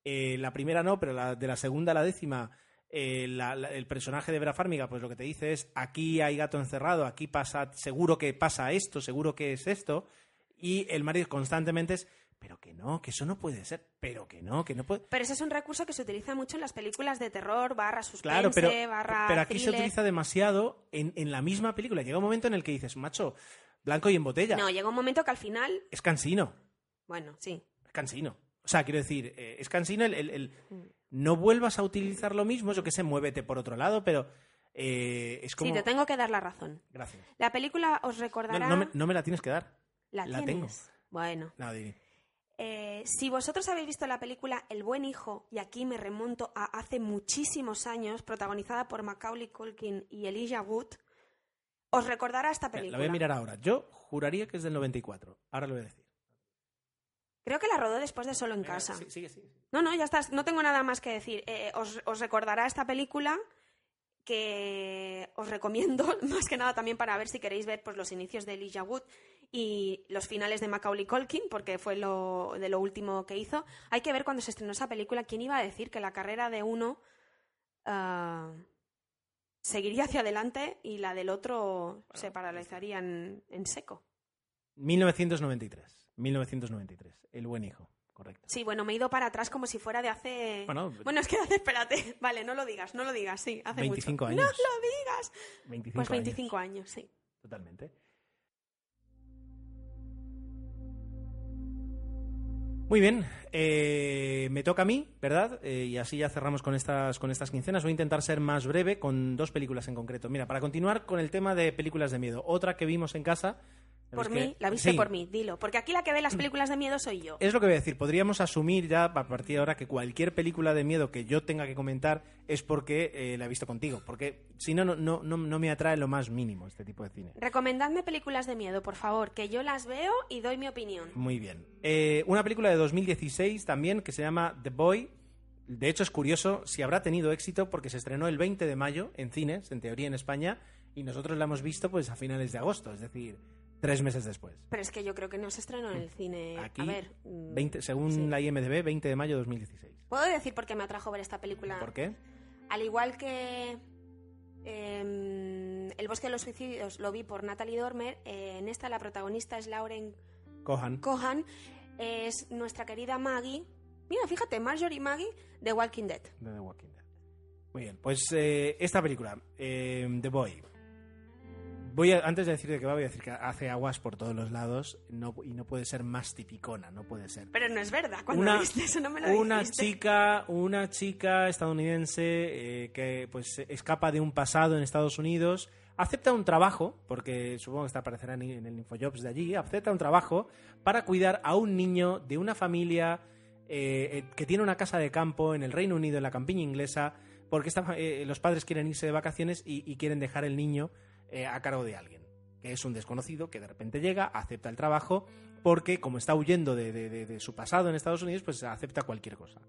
eh, la primera no, pero la, de la segunda a la décima, eh, la- la- el personaje de Vera Farmiga, pues lo que te dice es: aquí hay gato encerrado, aquí pasa, seguro que pasa esto, seguro que es esto. Y el marido constantemente es: pero que no, que eso no puede ser, pero que no, que no puede. Pero ese es un recurso que se utiliza mucho en las películas de terror, barra suspense, Claro, pero, barra pero aquí se utiliza demasiado en, en la misma película. Llega un momento en el que dices, macho, blanco y en botella. No, llega un momento que al final... Es cansino, Bueno, sí. es cansino. O sea, quiero decir, eh, es cansino el, el- el no vuelvas a utilizar lo mismo, yo que sé, muévete por otro lado, pero eh, es como... Sí, te tengo que dar la razón. Gracias. La película os recordará... no me, no me la tienes que dar. ¿La, la tienes? Bueno, No, eh, si vosotros habéis visto la película El buen hijo, y aquí me remonto a hace muchísimos años, protagonizada por Macaulay Culkin y Elijah Wood, os recordará esta la película. voy a mirar ahora. Yo juraría que es del 94. Ahora lo voy a decir. Creo que la rodó después de Solo en casa. Sí, sigue, sigue. No, no, ya está. No tengo nada más que decir. Eh, os, os recordará esta película que os recomiendo, más que nada también para ver si queréis ver pues, los inicios de Elijah Wood y los finales de Macaulay Culkin, porque fue lo, de lo último que hizo. Hay que ver cuando se estrenó esa película quién iba a decir que la carrera de uno ah, seguiría hacia adelante y la del otro se paralizaría en, en seco. 1993. 1993. El buen hijo. Correcto. Sí, bueno, me he ido para atrás como si fuera de hace... Bueno, Bueno, es que hace, espérate, vale, no lo digas, no lo digas, sí, hace 25 mucho. años. No lo digas. 25 Pues años. 25 años, sí. Totalmente. Muy bien, eh, me toca a mí, ¿verdad? Eh, y así ya cerramos con estas, con estas quincenas. Voy a intentar ser más breve con dos películas en concreto. Mira, para continuar con el tema de películas de miedo, otra que vimos en casa. Por ¿sabes mí, la viste Sí, por mí, dilo. Porque aquí la que ve las películas de miedo soy yo. Es lo que voy a decir. Podríamos asumir ya a partir de ahora que cualquier película de miedo que yo tenga que comentar es porque eh, la he visto contigo. Porque si no, no, no, no, no me atrae lo más mínimo este tipo de cine. Recomendadme películas de miedo, por favor, que yo las veo y doy mi opinión. Muy bien. Eh, una película de 2016 también que se llama The Boy. De hecho, es curioso si habrá tenido éxito porque se estrenó el 20 de mayo en cines, en teoría en España, y nosotros la hemos visto pues a finales de agosto, es decir, tres meses después. Pero es que yo creo que no se estrenó en el cine. Aquí, a ver. mm, 20, según sí. la IMDB, 20 de mayo de 2016. ¿Puedo decir por qué me atrajo ver esta película? ¿Por qué? Al igual que em, El bosque de los suicidios lo vi por Natalie Dormer, eh, en esta la protagonista es Lauren Cohan. Cohan, es nuestra querida Maggie. Mira, fíjate, Marjorie Maggie de Walking Dead. de The Walking Dead. Muy bien, pues eh, esta película, eh, The Boy. Voy a, antes de decir de qué va, voy a decir que hace aguas por todos los lados no, y no puede ser más tipicona, no puede ser. Pero no es verdad, cuando Una- viste eso no me lo una dijiste. chica, una chica estadounidense eh, que pues escapa de un pasado en Estados Unidos, acepta un trabajo, porque supongo que esta aparecerá en, en el Infojobs de allí, acepta un trabajo para cuidar a un niño de una familia eh, eh, que tiene una casa de campo en el Reino Unido, en la campiña inglesa, porque esta- eh, los padres quieren irse de vacaciones y, y quieren dejar el niño eh, a cargo de alguien, que es un desconocido que de repente llega, acepta el trabajo, porque como está huyendo de, su pasado en Estados Unidos, pues acepta cualquier cosa.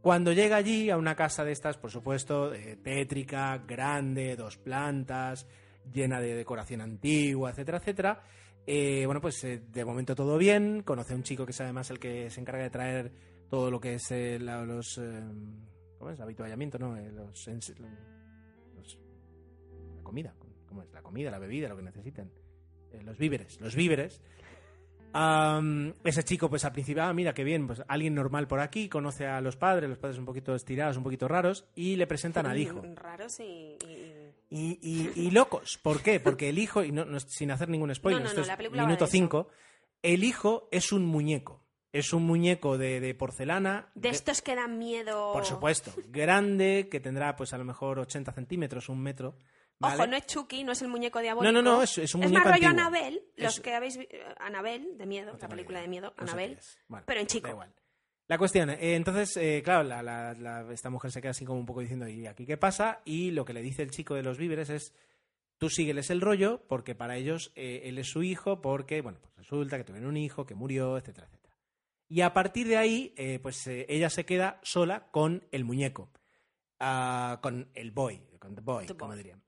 Cuando llega allí a una casa de estas, por supuesto, eh, tétrica, grande, dos plantas, llena de decoración antigua, etcétera, etcétera, eh, bueno, pues de momento todo bien, conoce a un chico que es además el que se encarga de traer todo lo que es los... ¿Cómo es? Habituallamiento, ¿no? Los, los- la comida, ¿cómo es? La comida, la bebida, lo que necesiten. Eh, los víveres, los víveres. Ese chico, pues al principio, ah, mira qué bien, pues alguien normal por aquí, conoce a los padres, los padres un poquito estirados, un poquito raros, y le presentan al hijo. Raros y... y- Y, y- locos. ¿Por qué? Porque el hijo, y no, no- sin hacer ningún spoiler, No, esto es minuto de eso. 5, el hijo es un muñeco. Es un muñeco de, de porcelana. De de- estos que dan miedo... por supuesto. Grande, que tendrá pues a lo mejor 80 centímetros, un metro. ¿Vale? Ojo, no es Chucky, no es el muñeco diabólico. No, no, no, es- es un Es muñeco más rollo. Anabel, los Es- que habéis visto... Anabel, de miedo, la película de miedo, No sé Anabel. es. Bueno, pero en da chico. igual. La cuestión, eh, entonces, eh, claro, la- la- la- esta mujer se queda así como un poco diciendo, ¿y aquí qué pasa? Y lo que le dice el chico de los víveres es, tú sígueles el rollo, porque para ellos eh, él es su hijo, porque, bueno, pues resulta que tuvieron un hijo, que murió, etcétera, etcétera. Y a partir de ahí, eh, pues eh, ella se queda sola con el muñeco, Ah, con el boy, con the boy, The como boy. dirían.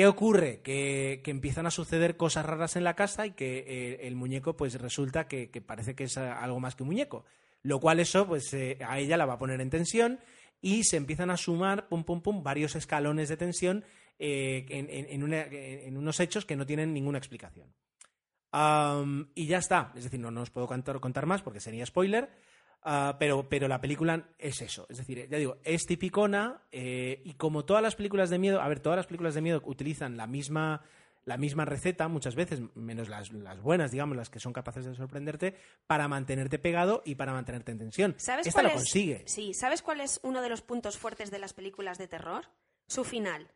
¿Qué ocurre? Que, que empiezan a suceder cosas raras en la casa y que eh, el muñeco pues resulta que, que parece que es algo más que un muñeco. Lo cual eso pues eh, a ella la va a poner en tensión y se empiezan a sumar, pum, pum, pum, varios escalones de tensión eh, en, en- unos hechos que no tienen ninguna explicación. Y ya está. Es decir, no, no os puedo contar, contar más porque sería spoiler. Ah, pero, pero la película es eso. Es decir, ya digo, es tipicona eh, y como todas las películas de miedo, a ver, todas las películas de miedo utilizan la misma la misma receta muchas veces, menos las, las buenas, digamos, las que son capaces de sorprenderte, para mantenerte pegado y para mantenerte en tensión. ¿Sabes Esta cuál lo es- consigue. Sí, ¿sabes cuál es uno de los puntos fuertes de las películas de terror? Su final.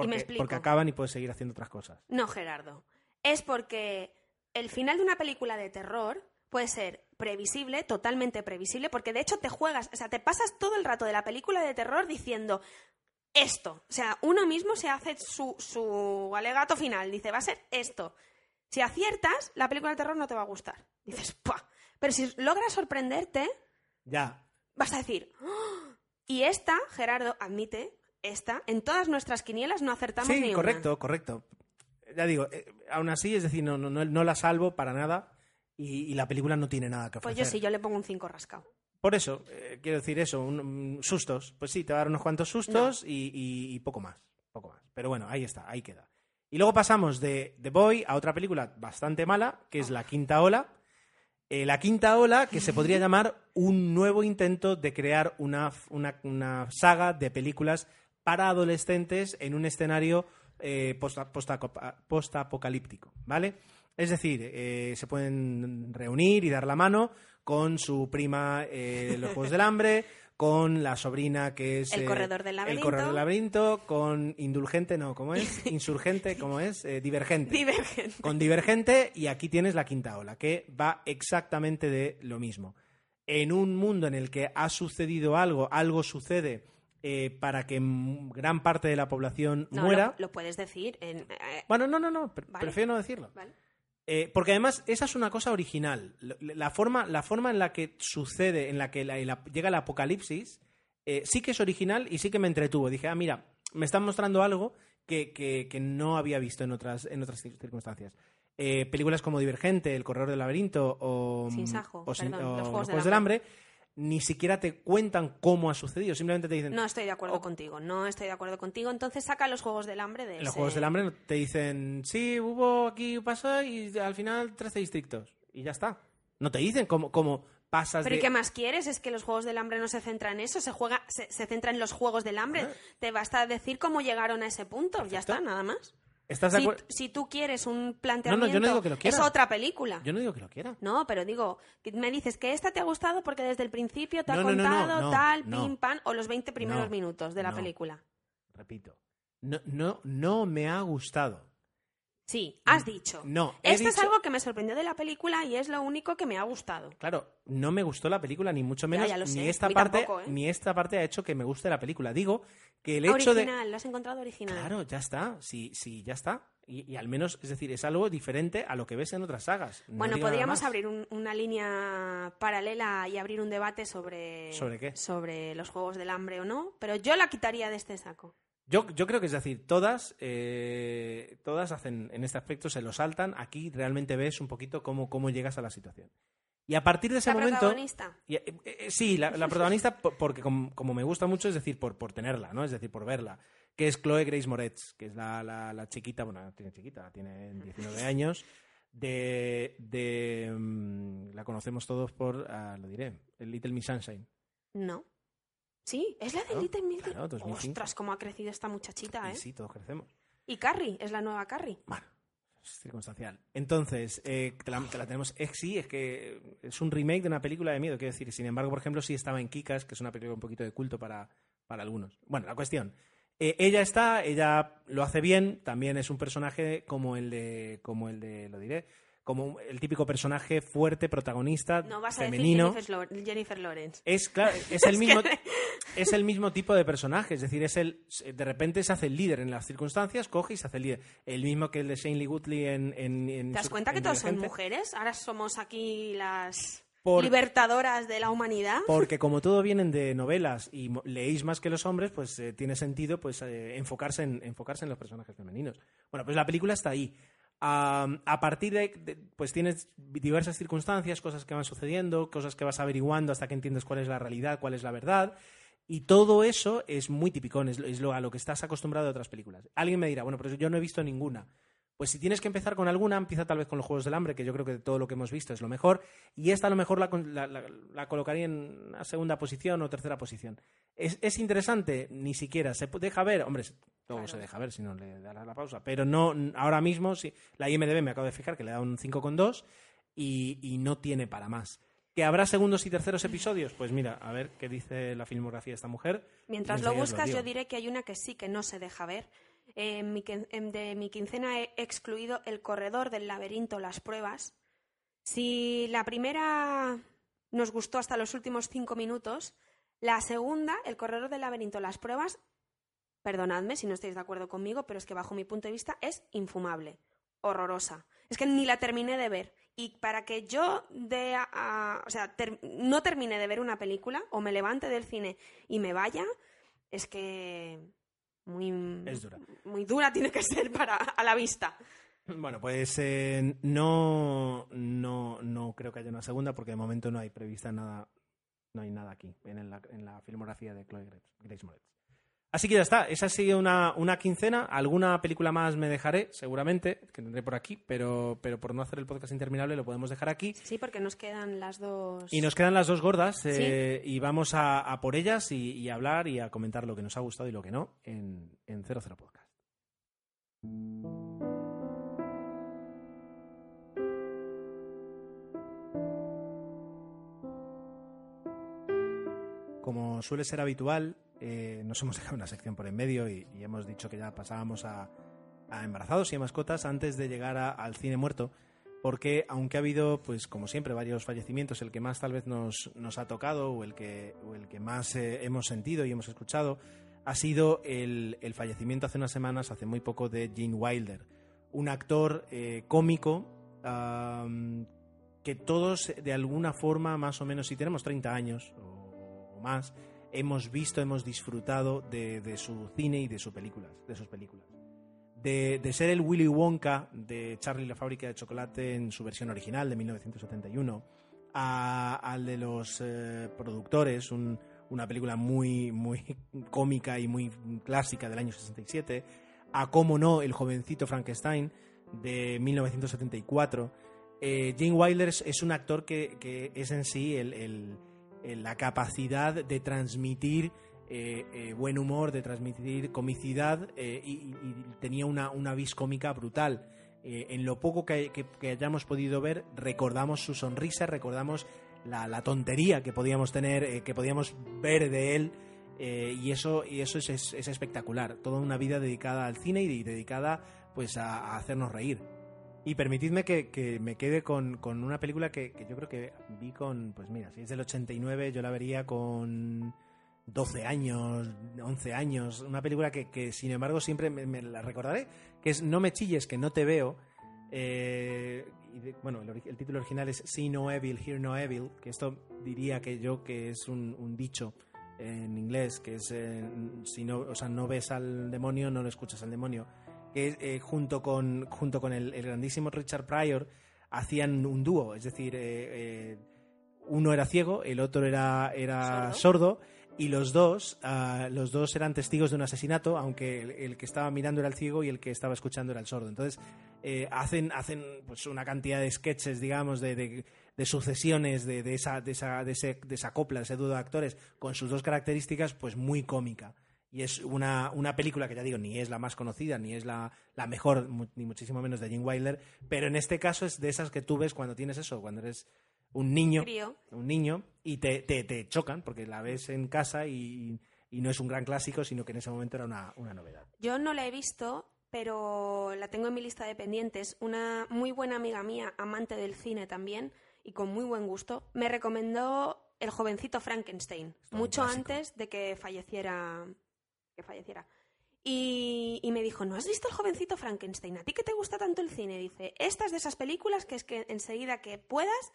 y me explico. porque acaban y puedes seguir haciendo otras cosas. No, Gerardo. Es porque el final de una película de terror puede ser previsible, totalmente previsible, porque de hecho te juegas, o sea, te pasas todo el rato de la película de terror diciendo esto. O sea, uno mismo se hace su, su alegato final, dice, va a ser esto. Si aciertas, la película de terror no te va a gustar. Dices, ¡pua! Pero si logras sorprenderte, Ya, vas a decir, "¡Oh!". y esta, Gerardo, admite, esta, en todas nuestras quinielas no acertamos ni Sí, una. correcto, correcto. Ya digo, eh, aún así, es decir, no, no, no la salvo para nada y, y la película no tiene nada que Pues ofrecer. yo sí, yo le pongo un 5 rascado. Por eso, eh, quiero decir eso, un- un- sustos. Pues sí, te va a dar unos cuantos sustos y, y- y poco más, poco más. Pero bueno, ahí está, ahí queda. Y luego pasamos de The Boy a otra película bastante mala, que es La Quinta Ola. Eh, la Quinta Ola, que se podría llamar un nuevo intento de crear una, una- una saga de películas para adolescentes en un escenario eh, posta- posta- postapocalíptico, ¿vale? Es decir, eh, se pueden reunir y dar la mano con su prima eh, Los Juegos del Hambre, con la sobrina que es... El eh, Corredor del El Laberinto. Corredor del Laberinto, con Indulgente, no, ¿cómo es? Insurgente, ¿cómo es? Eh, divergente Divergente. con Divergente y aquí tienes la quinta ola, que va exactamente de lo mismo. En un mundo en el que ha sucedido algo, algo sucede eh, para que gran parte de la población No, muera. Lo, lo puedes decir en... eh, Bueno, no, no, no, Vale. prefiero no decirlo. ¿vale? Eh, porque además esa es una cosa original. La forma, la forma en la que sucede, en la que la- la- llega el apocalipsis, eh, sí que es original y sí que me entretuvo. Dije, ah, mira, me están mostrando algo que, que- que no había visto en otras, en otras cir- circunstancias. Eh, películas como Divergente, El Corredor del Laberinto o, Sin Sajo, o Sin- perdón, o Los Juegos del del Hambre, ni siquiera te cuentan cómo ha sucedido. Simplemente te dicen, No estoy de acuerdo O- contigo, no estoy de acuerdo contigo. Entonces saca los Juegos del Hambre de En los Juegos del Hambre te dicen, sí, hubo aquí, pasó y al final 13 distritos. Y ya está. No te dicen cómo, cómo pasas ¿Pero de... ¿y qué más quieres? Es que los Juegos del Hambre no se centra en eso, se juega, se, se centra en los Juegos del Hambre. Ah. Te basta decir cómo llegaron a ese punto, ya está, nada más. ¿Estás de Si, si tú quieres un planteamiento, yo no digo que lo quiera. es otra película. Yo no digo que lo quiera. No, pero digo, me dices que esta te ha gustado porque desde el principio te ha contado tal, pim, pam, o los 20 primeros No, minutos de la no. película. Repito. No, no, no me ha gustado. Sí, has dicho. No, Esto es algo que me sorprendió de la película y es lo único que me ha gustado. Claro, no me gustó la película, ni mucho menos. ya. Ni esta parte, tampoco, ¿eh? ni esta parte ha hecho que me guste la película. Digo que el hecho de. original, lo has encontrado original. Claro, ya está. Sí, sí, ya está. Y, y al menos, es decir, es algo diferente a lo que ves en otras sagas. No bueno, podríamos abrir un- una línea paralela y abrir un debate sobre... ¿Sobre qué? Sobre los Juegos del Hambre o no, pero yo la quitaría de este saco. Yo, yo creo que es decir, todas, eh, todas hacen en este aspecto, se lo saltan. Aquí realmente ves un poquito cómo, cómo llegas a la situación. Y a partir de ese ¿La momento. protagonista? y, eh, eh, sí, la, la protagonista, por- porque como, como me gusta mucho, es decir, por, por tenerla, ¿no? Es decir, por verla. Que es Chloe Grace Moretz, que es la, la, la chiquita, bueno, no tiene chiquita, tiene 19 años. De. de mm, la conocemos todos por. ah, lo diré. El Little Miss Sunshine. No. Sí, es la de Little Miss. claro, 2005. Ostras, cómo ha crecido esta muchachita, ¿eh? Y sí, todos crecemos. Y Carrie, es la nueva Carrie. Bueno, es circunstancial. Entonces, eh, te, la, te la tenemos. eh, sí, es que es un remake de una película de miedo, quiero decir. Sin embargo, por ejemplo, sí estaba en Kikas, que es una película un poquito de culto para, para algunos. Bueno, la cuestión. eh, ella está, ella lo hace bien, también es un personaje como el de. como el de. lo diré. Como el típico personaje fuerte, protagonista, No vas a femenino. decir Jennifer, Lawrence. Es claro, es el mismo es el mismo tipo de personaje, es decir, es el de repente se hace el líder en las circunstancias, coge y se hace el líder, el mismo que el de Shane Lee Woodley en, en, en ¿Te das cuenta que todas son mujeres? Ahora somos aquí las Por- libertadoras de la humanidad. Porque como todo vienen de novelas y leéis más que los hombres, pues eh, tiene sentido pues eh, enfocarse en enfocarse en los personajes femeninos. Bueno, pues la película está ahí. Am, a partir de, de- pues tienes diversas circunstancias, cosas que van sucediendo, cosas que vas averiguando hasta que entiendes cuál es la realidad, cuál es la verdad. Y todo eso es muy tipicón, es, lo- es lo, a lo que estás acostumbrado de otras películas. Alguien me dirá, bueno, pero yo no he visto ninguna. Pues si tienes que empezar con alguna, empieza tal vez con los Juegos del Hambre, que yo creo que de todo lo que hemos visto es lo mejor, y esta a lo mejor la, la- la- la colocaría en una segunda posición o tercera posición. ¿Es, es interesante? Ni siquiera. ¿Se deja ver? Hombre, Luego Claro. se deja ver si no le da la, pausa. Pero no, ahora mismo, sí, la IMDB me acabo de fijar que le da un 5,2 y, y no tiene para más. ¿Que habrá segundos y terceros episodios? Pues mira, a ver qué dice la filmografía de esta mujer. Mientras lo buscas, yo diré que hay una que sí que no se deja ver. De mi quincena he excluido El corredor del laberinto, las pruebas. Si la primera nos gustó hasta los últimos cinco minutos, la segunda, El corredor del laberinto, las pruebas, perdonadme si no estáis de acuerdo conmigo, pero es que bajo mi punto de vista es infumable, horrorosa. Es que ni la terminé de ver. Y para que yo de a- o sea, no termine de ver una película o me levante del cine y me vaya, es que muy, Es dura. muy dura tiene que ser para a la vista. Bueno, pues eh, no, no, no creo que haya una segunda porque de momento no hay prevista nada, no hay nada aquí en la, en la filmografía de Chloe Grace, Grace Moretz. Así que ya está, esa sigue una, una quincena. Alguna película más me dejaré, seguramente, que tendré por aquí, pero, pero por no hacer el podcast interminable lo podemos dejar aquí. Sí, porque nos quedan las dos. Y nos quedan las dos gordas eh, y vamos a, a por ellas y, y a hablar y a comentar lo que nos ha gustado y lo que no en, en 00 Podcast. Como suele ser habitual, eh, nos hemos dejado una sección por en medio y, hemos dicho que ya pasábamos a, embarazados y a mascotas antes de llegar a- al cine muerto, porque aunque ha habido, pues como siempre, varios fallecimientos, el que más tal vez nos, nos ha tocado o el que, el que más eh, hemos sentido y hemos escuchado, ha sido el, el fallecimiento hace unas semanas, hace muy poco, de Gene Wilder, un actor eh, cómico que todos de alguna forma, más o menos, si tenemos 30 años o más, hemos visto, hemos disfrutado de, su cine y de, sus películas, de sus películas. De, ser el Willy Wonka de Charlie la fábrica de chocolate en su versión original de 1971, a- al de los eh, productores, un- una película muy, muy cómica y muy clásica del año 67, a cómo no, el jovencito Frankenstein de 1974. Eh, Gene Wilder es, un actor que, que es en sí el- la capacidad de transmitir eh, eh, buen humor, de transmitir comicidad eh, y, tenía una, una vis cómica brutal. Eh, en lo poco que, hayamos podido ver, recordamos su sonrisa, recordamos la, tontería que podíamos tener, eh, que podíamos ver de él. eh, y eso, y eso es, es- es espectacular. Toda una vida dedicada al cine y dedicada pues a hacernos reír. Y permitidme que, que me quede con, con una película que, yo creo que vi con, pues mira, si es del 89, yo la vería con 12 años, 11 años. Una película que, que, sin embargo, siempre me, la recordaré, que es No me chilles, que no te veo. Eh, bueno, el, título original es See No Evil, Hear No Evil, que esto diría que yo que es un, un dicho en inglés, que es, eh, si no, o sea, no ves al demonio, no lo escuchas al demonio que eh, junto con, junto con el, el grandísimo Richard Pryor hacían un dúo, es decir, eh, eh, uno era ciego, el otro era, era sordo, y los dos, ah, los dos eran testigos de un asesinato, aunque el, el que estaba mirando era el ciego y el que estaba escuchando era el sordo. Entonces, eh, hacen, hacen pues una cantidad de sketches, digamos, de, de- de sucesiones de, de esa, de, esa, de, ese- de esa copla, de ese dúo de actores, con sus dos características, pues muy cómica. Y es una, una película que ya digo, ni es la más conocida, ni es la, la mejor, mu- ni muchísimo menos de Gene Wilder, pero en este caso es de esas que tú ves cuando tienes eso, cuando eres un niño, Crío. un niño, y te, te, te chocan, porque la ves en casa y, y no es un gran clásico, sino que en ese momento era una, una novedad. Yo no la he visto, pero la tengo en mi lista de pendientes. Una muy buena amiga mía, amante del cine también, y con muy buen gusto, me recomendó El jovencito Frankenstein, Esto mucho antes de que falleciera. Que falleciera. Y, y me dijo, ¿no has visto El jovencito Frankenstein? ¿A ti que te gusta tanto el cine? Dice, esta es de esas películas que es que enseguida que puedas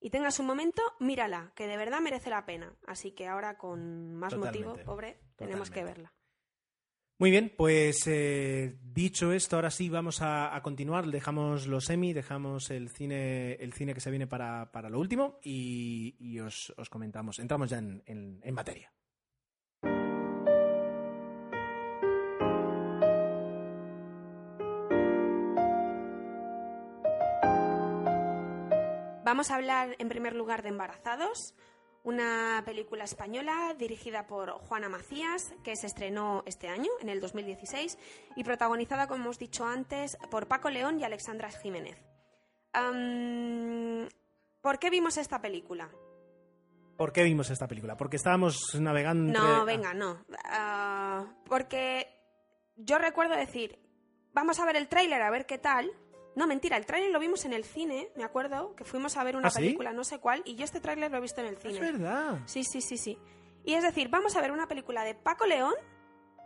y tengas un momento, mírala, que de verdad merece la pena. Así que ahora con más motivo, Totalmente. pobre, tenemos que verla. Muy bien, pues eh, dicho esto, ahora sí vamos a, a continuar. Dejamos los semi, dejamos el cine, el cine que se viene para, para lo último y, y os, os comentamos. Entramos ya en, en- en materia. Vamos a hablar en primer lugar de Embarazados, una película española dirigida por Juana Macías, que se estrenó este año, en el 2016, y protagonizada, como hemos dicho antes, por Paco León y Alexandra Jiménez. ¿Por qué vimos esta película? ¿Por qué vimos esta película? Porque estábamos navegando entre- No, venga, no. Ah, porque yo recuerdo decir, vamos a ver el tráiler a ver qué tal. No, mentira, el tráiler lo vimos en el cine, me acuerdo, que fuimos a ver una ¿Ah, sí? película, no sé cuál, y yo este tráiler lo he visto en el Es cine. verdad. Sí, sí, sí, sí. Y es decir, vamos a ver una película de Paco León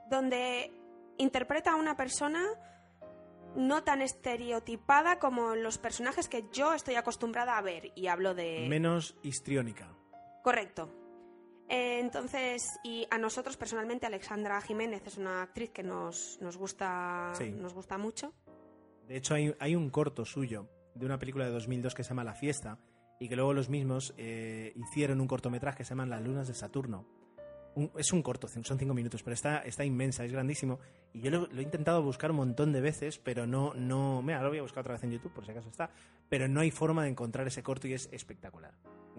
donde interpreta a una persona no tan estereotipada como los personajes que yo estoy acostumbrada a ver. Y hablo de... Menos histriónica. Correcto. Eh, entonces, y a nosotros personalmente, Alexandra Jiménez es una actriz que nos, nos, gusta, Sí. nos gusta mucho. De hecho, hay, un corto suyo de una película de 2002 que se llama La Fiesta y que luego los mismos eh, hicieron un cortometraje que se llama Las Lunas de Saturno. Es un corto, son cinco minutos, pero está, está inmensa, es grandísimo. Y yo lo, he intentado buscar un montón de veces, pero no, no. Mira, lo voy a buscar otra vez en YouTube, por si acaso está. Pero no hay forma de encontrar ese corto y es espectacular.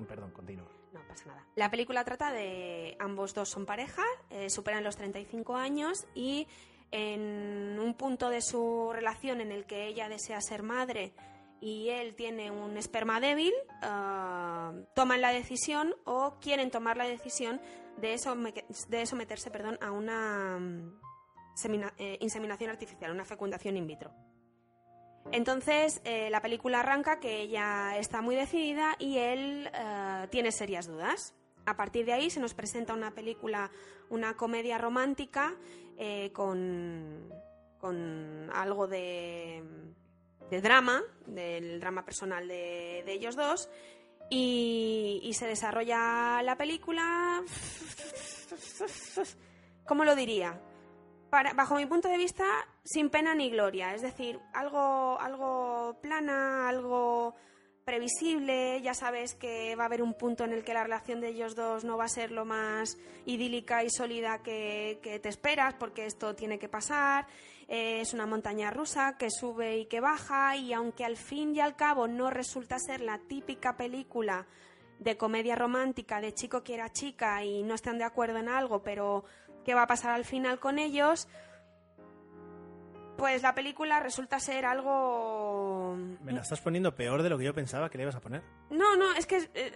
Perdón, continúo. No pasa nada. La película trata de ambos dos son pareja, eh, superan los 35 años y en un punto de su relación en el que ella desea ser madre y él tiene un esperma débil, ah, toman la decisión o quieren tomar la decisión de, de someterse perdón, a una mm, eh, inseminación artificial, una fecundación in vitro. Entonces, eh, la película arranca que ella está muy decidida y él eh, tiene serias dudas. A partir de ahí se nos presenta una película, una comedia romántica eh, con, con algo de, de drama, del drama personal de, de ellos dos. Y, se desarrolla la película. ¿Cómo lo diría? bajo mi punto de vista, sin pena ni gloria. Es decir, algo, algo plana, algo previsible. Ya sabes que va a haber un punto en el que la relación de ellos dos no va a ser lo más idílica y sólida que, te esperas, porque esto tiene que pasar. Eh, es una montaña rusa que sube y que baja, y aunque al fin y al cabo no resulta ser la típica película de comedia romántica de chico que era chica y no están de acuerdo en algo, pero qué va a pasar al final con ellos, pues la película resulta ser algo... Me la estás poniendo peor de lo que yo pensaba que le ibas a poner. No, no, es que... eh,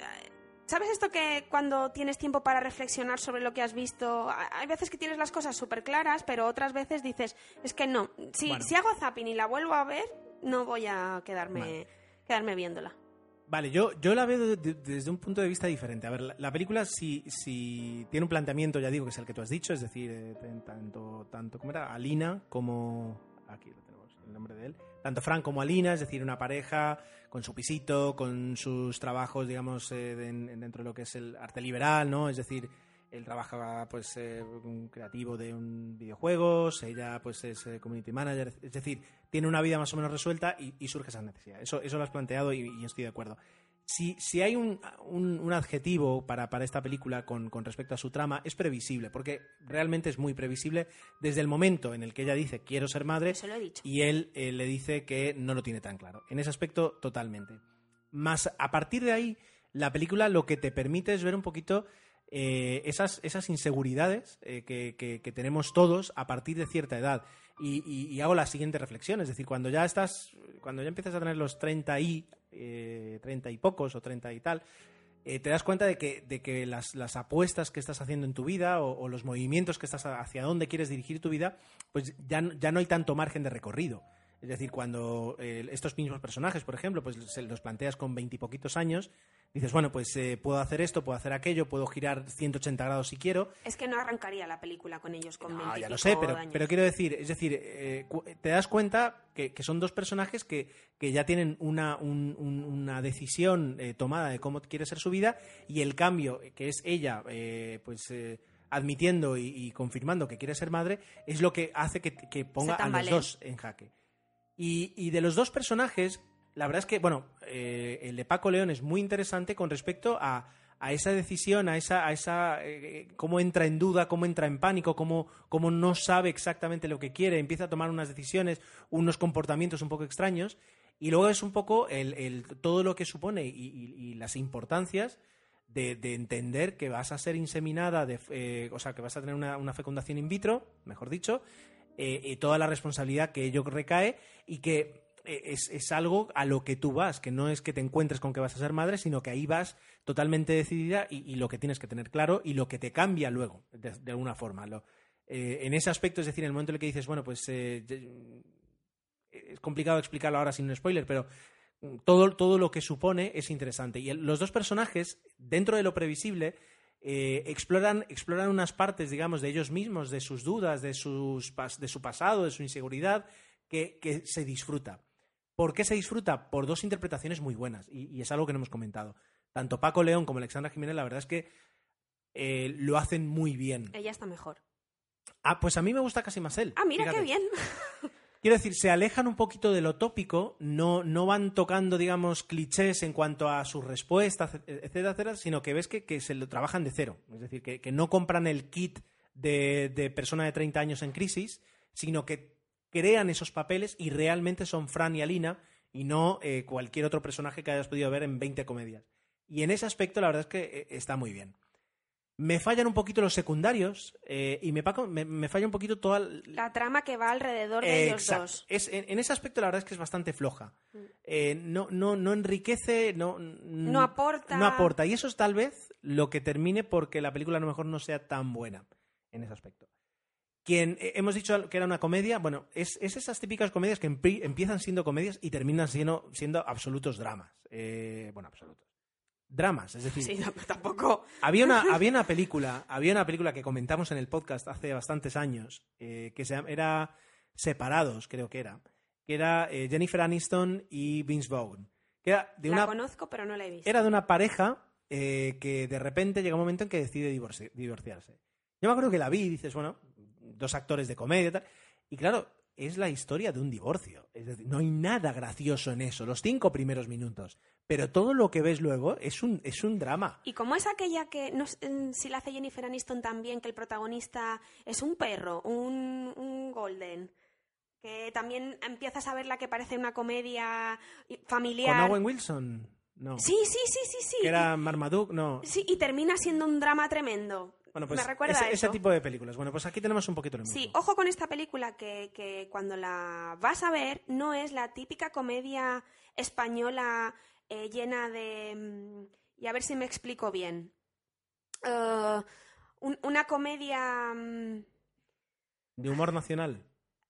¿Sabes esto que cuando tienes tiempo para reflexionar sobre lo que has visto, hay veces que tienes las cosas súper claras, pero otras veces dices, es que no, si, Bueno. si hago zapping y la vuelvo a ver, no voy a quedarme, Vale. quedarme viéndola. Vale, yo, yo la veo de- de- desde un punto de vista diferente. A ver, la, la película si, si tiene un planteamiento, ya digo, que es el que tú has dicho, es decir, eh, tanto, tanto ¿cómo era? Alina como... Aquí lo tenemos, el nombre de él. Tanto Frank como Alina, es decir, una pareja con su pisito, con sus trabajos, digamos, eh, de- en- dentro de lo que es el arte liberal, ¿no? Es decir, él trabaja, pues, eh, un creativo de un videojuegos, ella, pues, es eh, community manager, es decir, tiene una vida más o menos resuelta y, y surge esa necesidad. Eso, eso lo has planteado y, y estoy de acuerdo. Si, si hay un, un- un adjetivo para, para esta película con, con respecto a su trama, es previsible, porque realmente es muy previsible desde el momento en el que ella dice quiero ser madre y él eh, le dice que no lo tiene tan claro. En ese aspecto, totalmente. Más a partir de ahí, la película lo que te permite es ver un poquito eh, esas, esas inseguridades eh, que, que- que tenemos todos a partir de cierta edad. Y, hago la siguiente reflexión, es decir, cuando ya estás, cuando ya empiezas a tener los 30 y, eh, 30 y pocos o 30 y tal, eh, te das cuenta de que, de que las, las apuestas que estás haciendo en tu vida o, los movimientos que estás hacia dónde quieres dirigir tu vida, pues ya, ya no hay tanto margen de recorrido. Es decir, cuando eh, estos mismos personajes, por ejemplo, pues se los planteas con veintipoquitos años, dices, bueno, pues eh, puedo hacer esto, puedo hacer aquello, puedo girar 180 grados si quiero, Es que no arrancaría la película con ellos con no, 20 ya lo sé, pero, años. pero quiero decir, es decir, eh, te das cuenta que, que son dos personajes que, que ya tienen una, un- un- una decisión eh, tomada de cómo quiere ser su vida y el cambio, que es ella, pues admitiendo y, y confirmando que quiere ser madre, es lo que hace que, que ponga a los dos en jaque. Y, y de los dos personajes, la verdad es que, bueno, eh, el de Paco León es muy interesante con respecto a, a esa decisión, a esa, a esa eh, cómo entra en duda, cómo entra en pánico, cómo, cómo no sabe exactamente lo que quiere, empieza a tomar unas decisiones, unos comportamientos un poco extraños, y luego es un poco el, el- todo lo que supone y, y- y las importancias de, de entender que vas a ser inseminada, de, eh, o sea, que vas a tener una, una fecundación in vitro, mejor dicho, eh, y toda la responsabilidad que ello recae y que es, es algo a lo que tú vas, que no es que te encuentres con que vas a ser madre, sino que ahí vas totalmente decidida y, lo que tienes que tener claro y lo que te cambia luego, de, alguna forma. Lo- eh, en ese aspecto, es decir, en el momento en el que dices, bueno, pues eh, es complicado explicarlo ahora sin un spoiler, pero mm, todo, todo lo que supone es interesante. Y los dos personajes, dentro de lo previsible, eh, exploran, exploran unas partes, digamos, de ellos mismos, de sus dudas, de, sus, de su pasado, de su inseguridad, que, que se disfruta. ¿Por qué se disfruta? Por dos interpretaciones muy buenas, y, y es algo que no hemos comentado. Tanto Paco León como Alexandra Jiménez, la verdad es que eh, lo hacen muy bien. Ella está mejor. Ah, pues a mí me gusta casi más él. Ah, mira fíjate. qué bien. Quiero decir, se alejan un poquito de lo tópico, no, no van tocando, digamos, clichés en cuanto a sus respuestas, etcétera, etcétera, sino que ves que, que se lo trabajan de cero. Es decir, que, que no compran el kit de, de persona de 30 años en crisis, sino que crean esos papeles y realmente son Fran y Alina y no eh, cualquier otro personaje que hayas podido ver en 20 comedias. Y en ese aspecto, la verdad es que eh, está muy bien. Me fallan un poquito los secundarios eh, y me, paco- me, me falla un poquito toda La trama que va alrededor de ellos Exacto. dos. Es, en, en ese aspecto la verdad es que es bastante floja. Mm. Eh, no, no, no enriquece, no, No aporta. No aporta. Y eso es tal vez lo que termine porque la película a lo mejor no sea tan buena en ese aspecto. Quien eh, hemos dicho que era una comedia, bueno, es, es esas típicas comedias que empiezan siendo comedias y terminan siendo, siendo absolutos dramas. Eh, bueno, absolutos. Dramas, es decir, Sí, no, tampoco. había una, había una película, había una película que comentamos en el podcast hace bastantes años, eh, que se era Separados, creo que era, que era eh, Jennifer Aniston y Vince Vaughn. Que era de La una, conozco, pero no la he visto. era de una pareja que de repente llega un momento en que decide divorci- divorciarse. Yo me acuerdo que la vi y dices, bueno, dos actores de comedia y tal. Y claro, es la historia de un divorcio. Es decir, no hay nada gracioso en eso, los cinco primeros minutos. Pero todo lo que ves luego es un, es un drama. ¿Y cómo es aquella que, no sé, si la hace Jennifer Aniston también, que el protagonista es un perro, un, un golden? Que también empiezas a ver la que parece una comedia ¿Con familiar. Owen Wilson? No. Sí, sí, sí, sí, sí. ¿Que era Marmaduke? No. Sí, y termina siendo un drama tremendo. Bueno, pues Me recuerda ese, a ese eso. tipo de películas. Bueno, pues aquí tenemos un poquito lo mismo. Sí, ojo con esta película que, que cuando la vas a ver no es la típica comedia española eh, llena de... mm, Y a ver si me explico bien. Un- una comedia... mm, De humor nacional.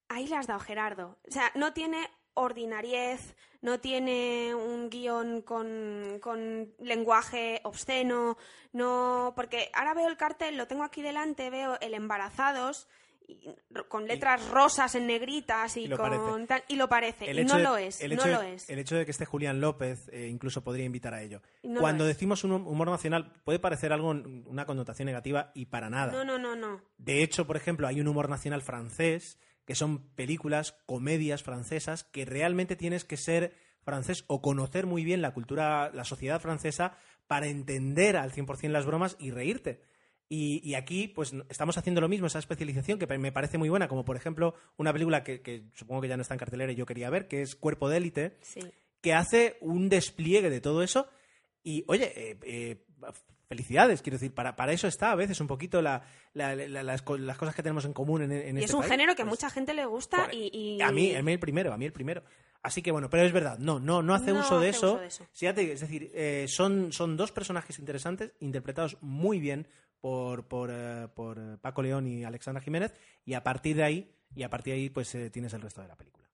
Ahí la has dado, Gerardo. O sea, no tiene ordinariez, no tiene un guion con, con lenguaje obsceno, no... Porque ahora veo el cartel, lo tengo aquí delante, veo el embarazados y- con letras rosas en negritas y, con tal- y lo parece, El y no de- lo es, el no de- lo es. El hecho de que esté Julián López eh, incluso podría invitar a ello. No Cuando decimos un humor nacional puede parecer algo, una connotación negativa y para nada. No, no, no, no. De hecho, por ejemplo, hay un humor nacional francés, que son películas, comedias francesas, que realmente tienes que ser francés o conocer muy bien la cultura, la sociedad francesa para entender al 100% las bromas y reírte. Y, y aquí, pues, estamos haciendo lo mismo, esa especialización que me parece muy buena, como por ejemplo una película que, que supongo que ya no está en cartelera y yo quería ver, que es Cuerpo de élite, Sí. que hace un despliegue de todo eso. Y, oye, eh, eh, felicidades, quiero decir, para, para eso está a veces un poquito la, la- la- las, las cosas que tenemos en común en, en Y este es un país. género que a Pues, mucha gente le gusta y, y- A mí, a mí el primero, a mí el primero. Así que bueno, pero es verdad, no, no, no hace No uso de hace eso. uso de eso. Sí, es decir, eh, son, son dos personajes interesantes, interpretados muy bien por, por, eh, por eh, Paco León y Alexandra Jiménez, y a partir de ahí, y a partir de ahí, pues eh, tienes el resto de la película.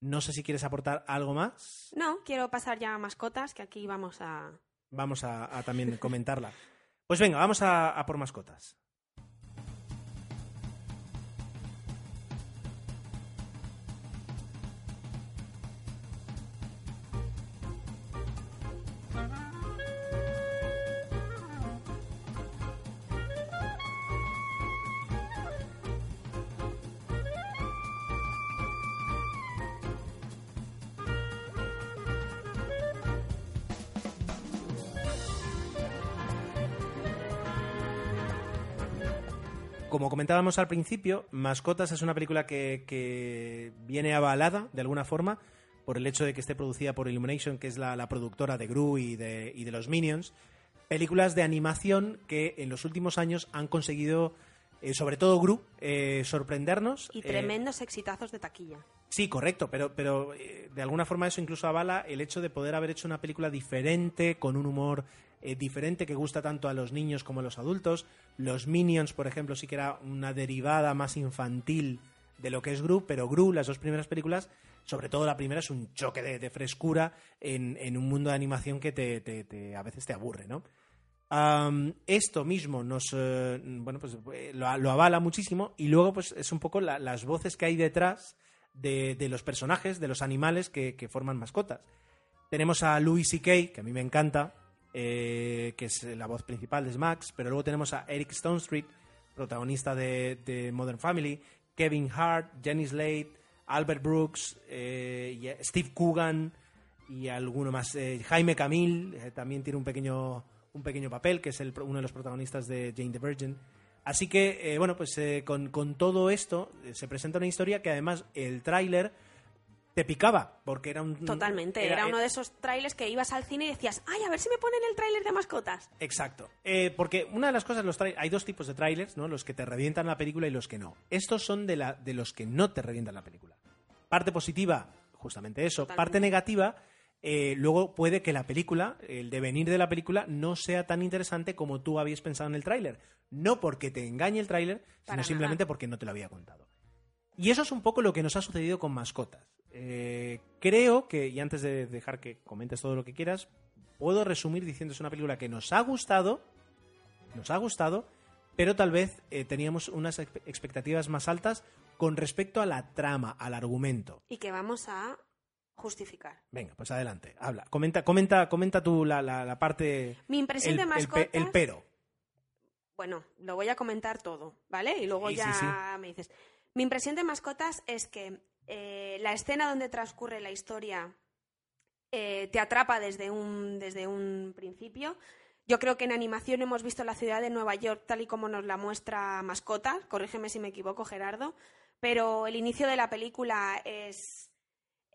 No sé si quieres aportar algo más. No, quiero pasar ya a mascotas, que aquí vamos a... Vamos a, también comentarla. Pues venga, vamos a por mascotas. Como comentábamos al principio, Mascotas es una película que, que viene avalada de alguna forma por el hecho de que esté producida por Illumination, que es la, la productora de Gru y de, y de los Minions. películas de animación que en los últimos años han conseguido, eh, sobre todo Gru, eh, sorprendernos. Y Eh, tremendos exitazos de taquilla. Sí, correcto, pero, pero de alguna forma eso incluso avala el hecho de poder haber hecho una película diferente, con un humor eh, diferente que gusta tanto a los niños como a los adultos. Los Minions, por ejemplo, sí que era una derivada más infantil de lo que es Gru, pero Gru, las dos primeras películas, sobre todo la primera, es un choque de, frescura en, un mundo de animación que te, a veces te aburre, esto mismo nos eh, pues eh, lo, avala muchísimo y luego pues es un poco la- las voces que hay detrás de, los personajes, de los animales que, que forman mascotas. Tenemos a Louis C.K., que a mí me encanta, eh, que es la voz principal de Max, pero luego tenemos a Eric Stone Street, protagonista de, de Modern Family, Kevin Hart, Jenny Slate, Albert Brooks, eh, Steve Coogan y alguno más. Eh, Jaime Camil también tiene un pequeño, un pequeño papel, que es el, uno de los protagonistas de Jane the Virgin. Así que, bueno, pues con, con todo esto se presenta una historia que además el tráiler te picaba, porque era un... Totalmente. Era, uno de esos trailers que ibas al cine y decías, ay, a ver si me ponen el tráiler de mascotas. Exacto. Eh, porque una de las cosas, los hay dos tipos de trailers, ¿no? Los que te revientan la película y los que no. Estos son de, la, de los que no te revientan la película. Parte positiva, justamente eso. Totalmente. Parte negativa, eh, luego puede que la película, el devenir de la película, no sea tan interesante como tú habías pensado en el tráiler. No porque te engañe el tráiler, sino simplemente porque no te lo había contado. Y eso es un poco lo que nos ha sucedido con mascotas. Eh, creo que, y antes de dejar que comentes todo lo que quieras, puedo resumir diciendo es una película que nos ha gustado, nos ha gustado, pero tal vez eh, teníamos unas expe- expectativas más altas con respecto a la trama, al argumento. Y que vamos a justificar. Venga, pues adelante, habla. Comenta, comenta, comenta tú la, la- la parte. Mi impresión el, de el pe- mascotas... el pero. Bueno, lo voy a comentar todo, ¿vale? Y luego Sí, ya sí, sí. me dices. Mi impresión de mascotas es que eh, la escena donde transcurre la historia eh, te atrapa desde un, desde un principio. Yo creo que en animación hemos visto la ciudad de Nueva York tal y como nos la muestra Mascota, corrígeme si me equivoco, Gerardo, pero el inicio de la película es,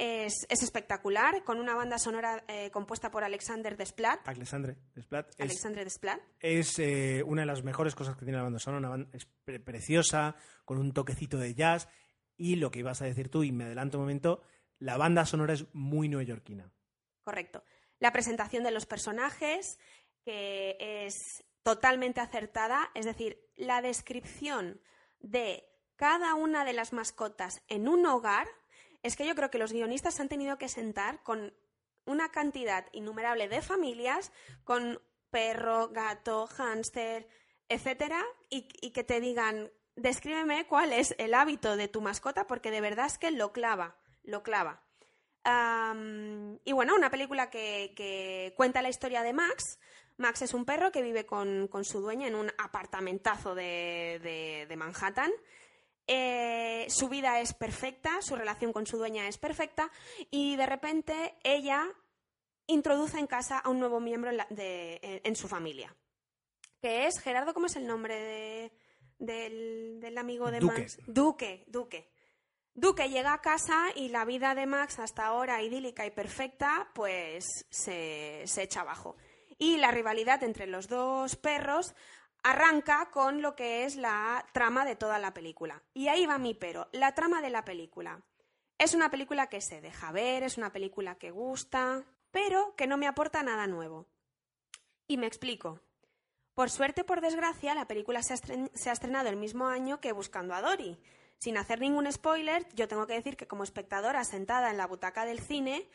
es, es espectacular, con una banda sonora eh, compuesta por Alexander Desplat. Alexandre Desplat es, Alexander Desplat. es, eh, una de las mejores cosas que tiene la banda sonora. Una banda, es pre- preciosa, con un toquecito de jazz. Y lo que ibas a decir tú, y me adelanto un momento, la banda sonora es muy neoyorquina. Correcto. La presentación de los personajes, que es totalmente acertada, es decir, la descripción de cada una de las mascotas en un hogar, es que yo creo que los guionistas han tenido que sentar con una cantidad innumerable de familias, con perro, gato, hámster, etcétera, y, que te digan, descríbeme cuál es el hábito de tu mascota, porque de verdad es que lo clava, lo clava. Am, y bueno, una película que, cuenta la historia de Max. Max es un perro que vive con, con su dueña en un apartamentazo de- de Manhattan. Eh, su vida es perfecta, su relación con su dueña es perfecta y de repente ella introduce en casa a un nuevo miembro en, la- de- en- en su familia. Que es, Gerardo, ¿cómo es el nombre de- del, del amigo de Duque. Max? Duque, Duque. Duque llega a casa y la vida de Max, hasta ahora idílica y perfecta, pues se, se echa abajo. Y la rivalidad entre los dos perros arranca con lo que es la trama de toda la película. Y ahí va mi pero. La trama de la película. Es una película que se deja ver, es una película que gusta, pero que no me aporta nada nuevo. Y me explico. Por suerte por desgracia, la película se ha, se ha estrenado el mismo año que Buscando a Dory. Sin hacer ningún spoiler, yo tengo que decir que como espectadora sentada en la butaca del cine,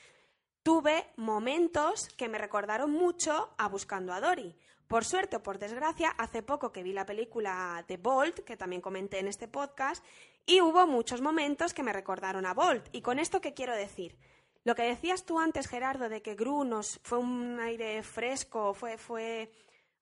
tuve momentos que me recordaron mucho a Buscando a Dory. Por suerte o por desgracia, hace poco que vi la película de Bolt, que también comenté en este podcast, y hubo muchos momentos que me recordaron a Bolt. ¿Y con esto qué quiero decir? Lo que decías tú antes, Gerardo, de que Gru nos fue un aire fresco, fue, fue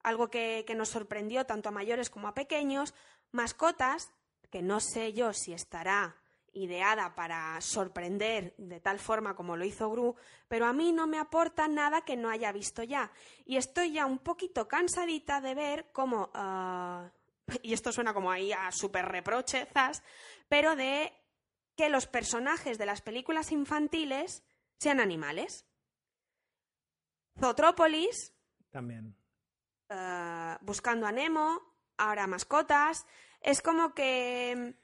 algo que, que nos sorprendió tanto a mayores como a pequeños, mascotas, que no sé yo si estará ideada para sorprender de tal forma como lo hizo Gru, pero a mí no me aporta nada que no haya visto ya. Y estoy ya un poquito cansadita de ver cómo, ah, y esto suena como ahí a super reproche, zas, pero de que los personajes de las películas infantiles sean animales. Zotrópolis También. eh, Buscando a Nemo, ahora mascotas. Es como que...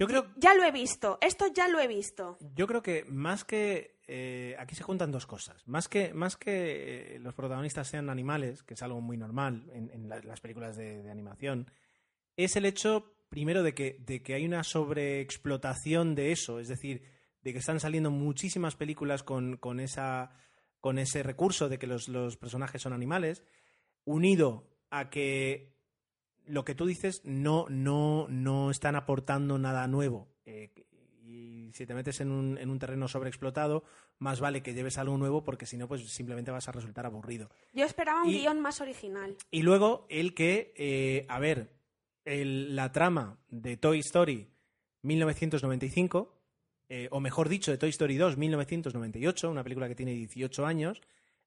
Yo creo, Ya lo he visto, esto ya lo he visto. yo creo que más que. eh, aquí se juntan dos cosas. Más que, más que eh, los protagonistas sean animales, que es algo muy normal en, en la- las películas de, de animación, es el hecho, primero, de que, de que hay una sobreexplotación de eso. Es decir, de que están saliendo muchísimas películas con, con, esa, con ese recurso de que los, los personajes son animales, unido a que lo que tú dices no, no, no están aportando nada nuevo. Eh, y si te metes en un, en un terreno sobreexplotado, más vale que lleves algo nuevo porque si no, pues simplemente vas a resultar aburrido. Yo esperaba un Y- guion más original. Y luego el que, eh, a ver, el- la trama de Toy Story 1995, eh, o mejor dicho, de Toy Story 2 1998, una película que tiene 18 años,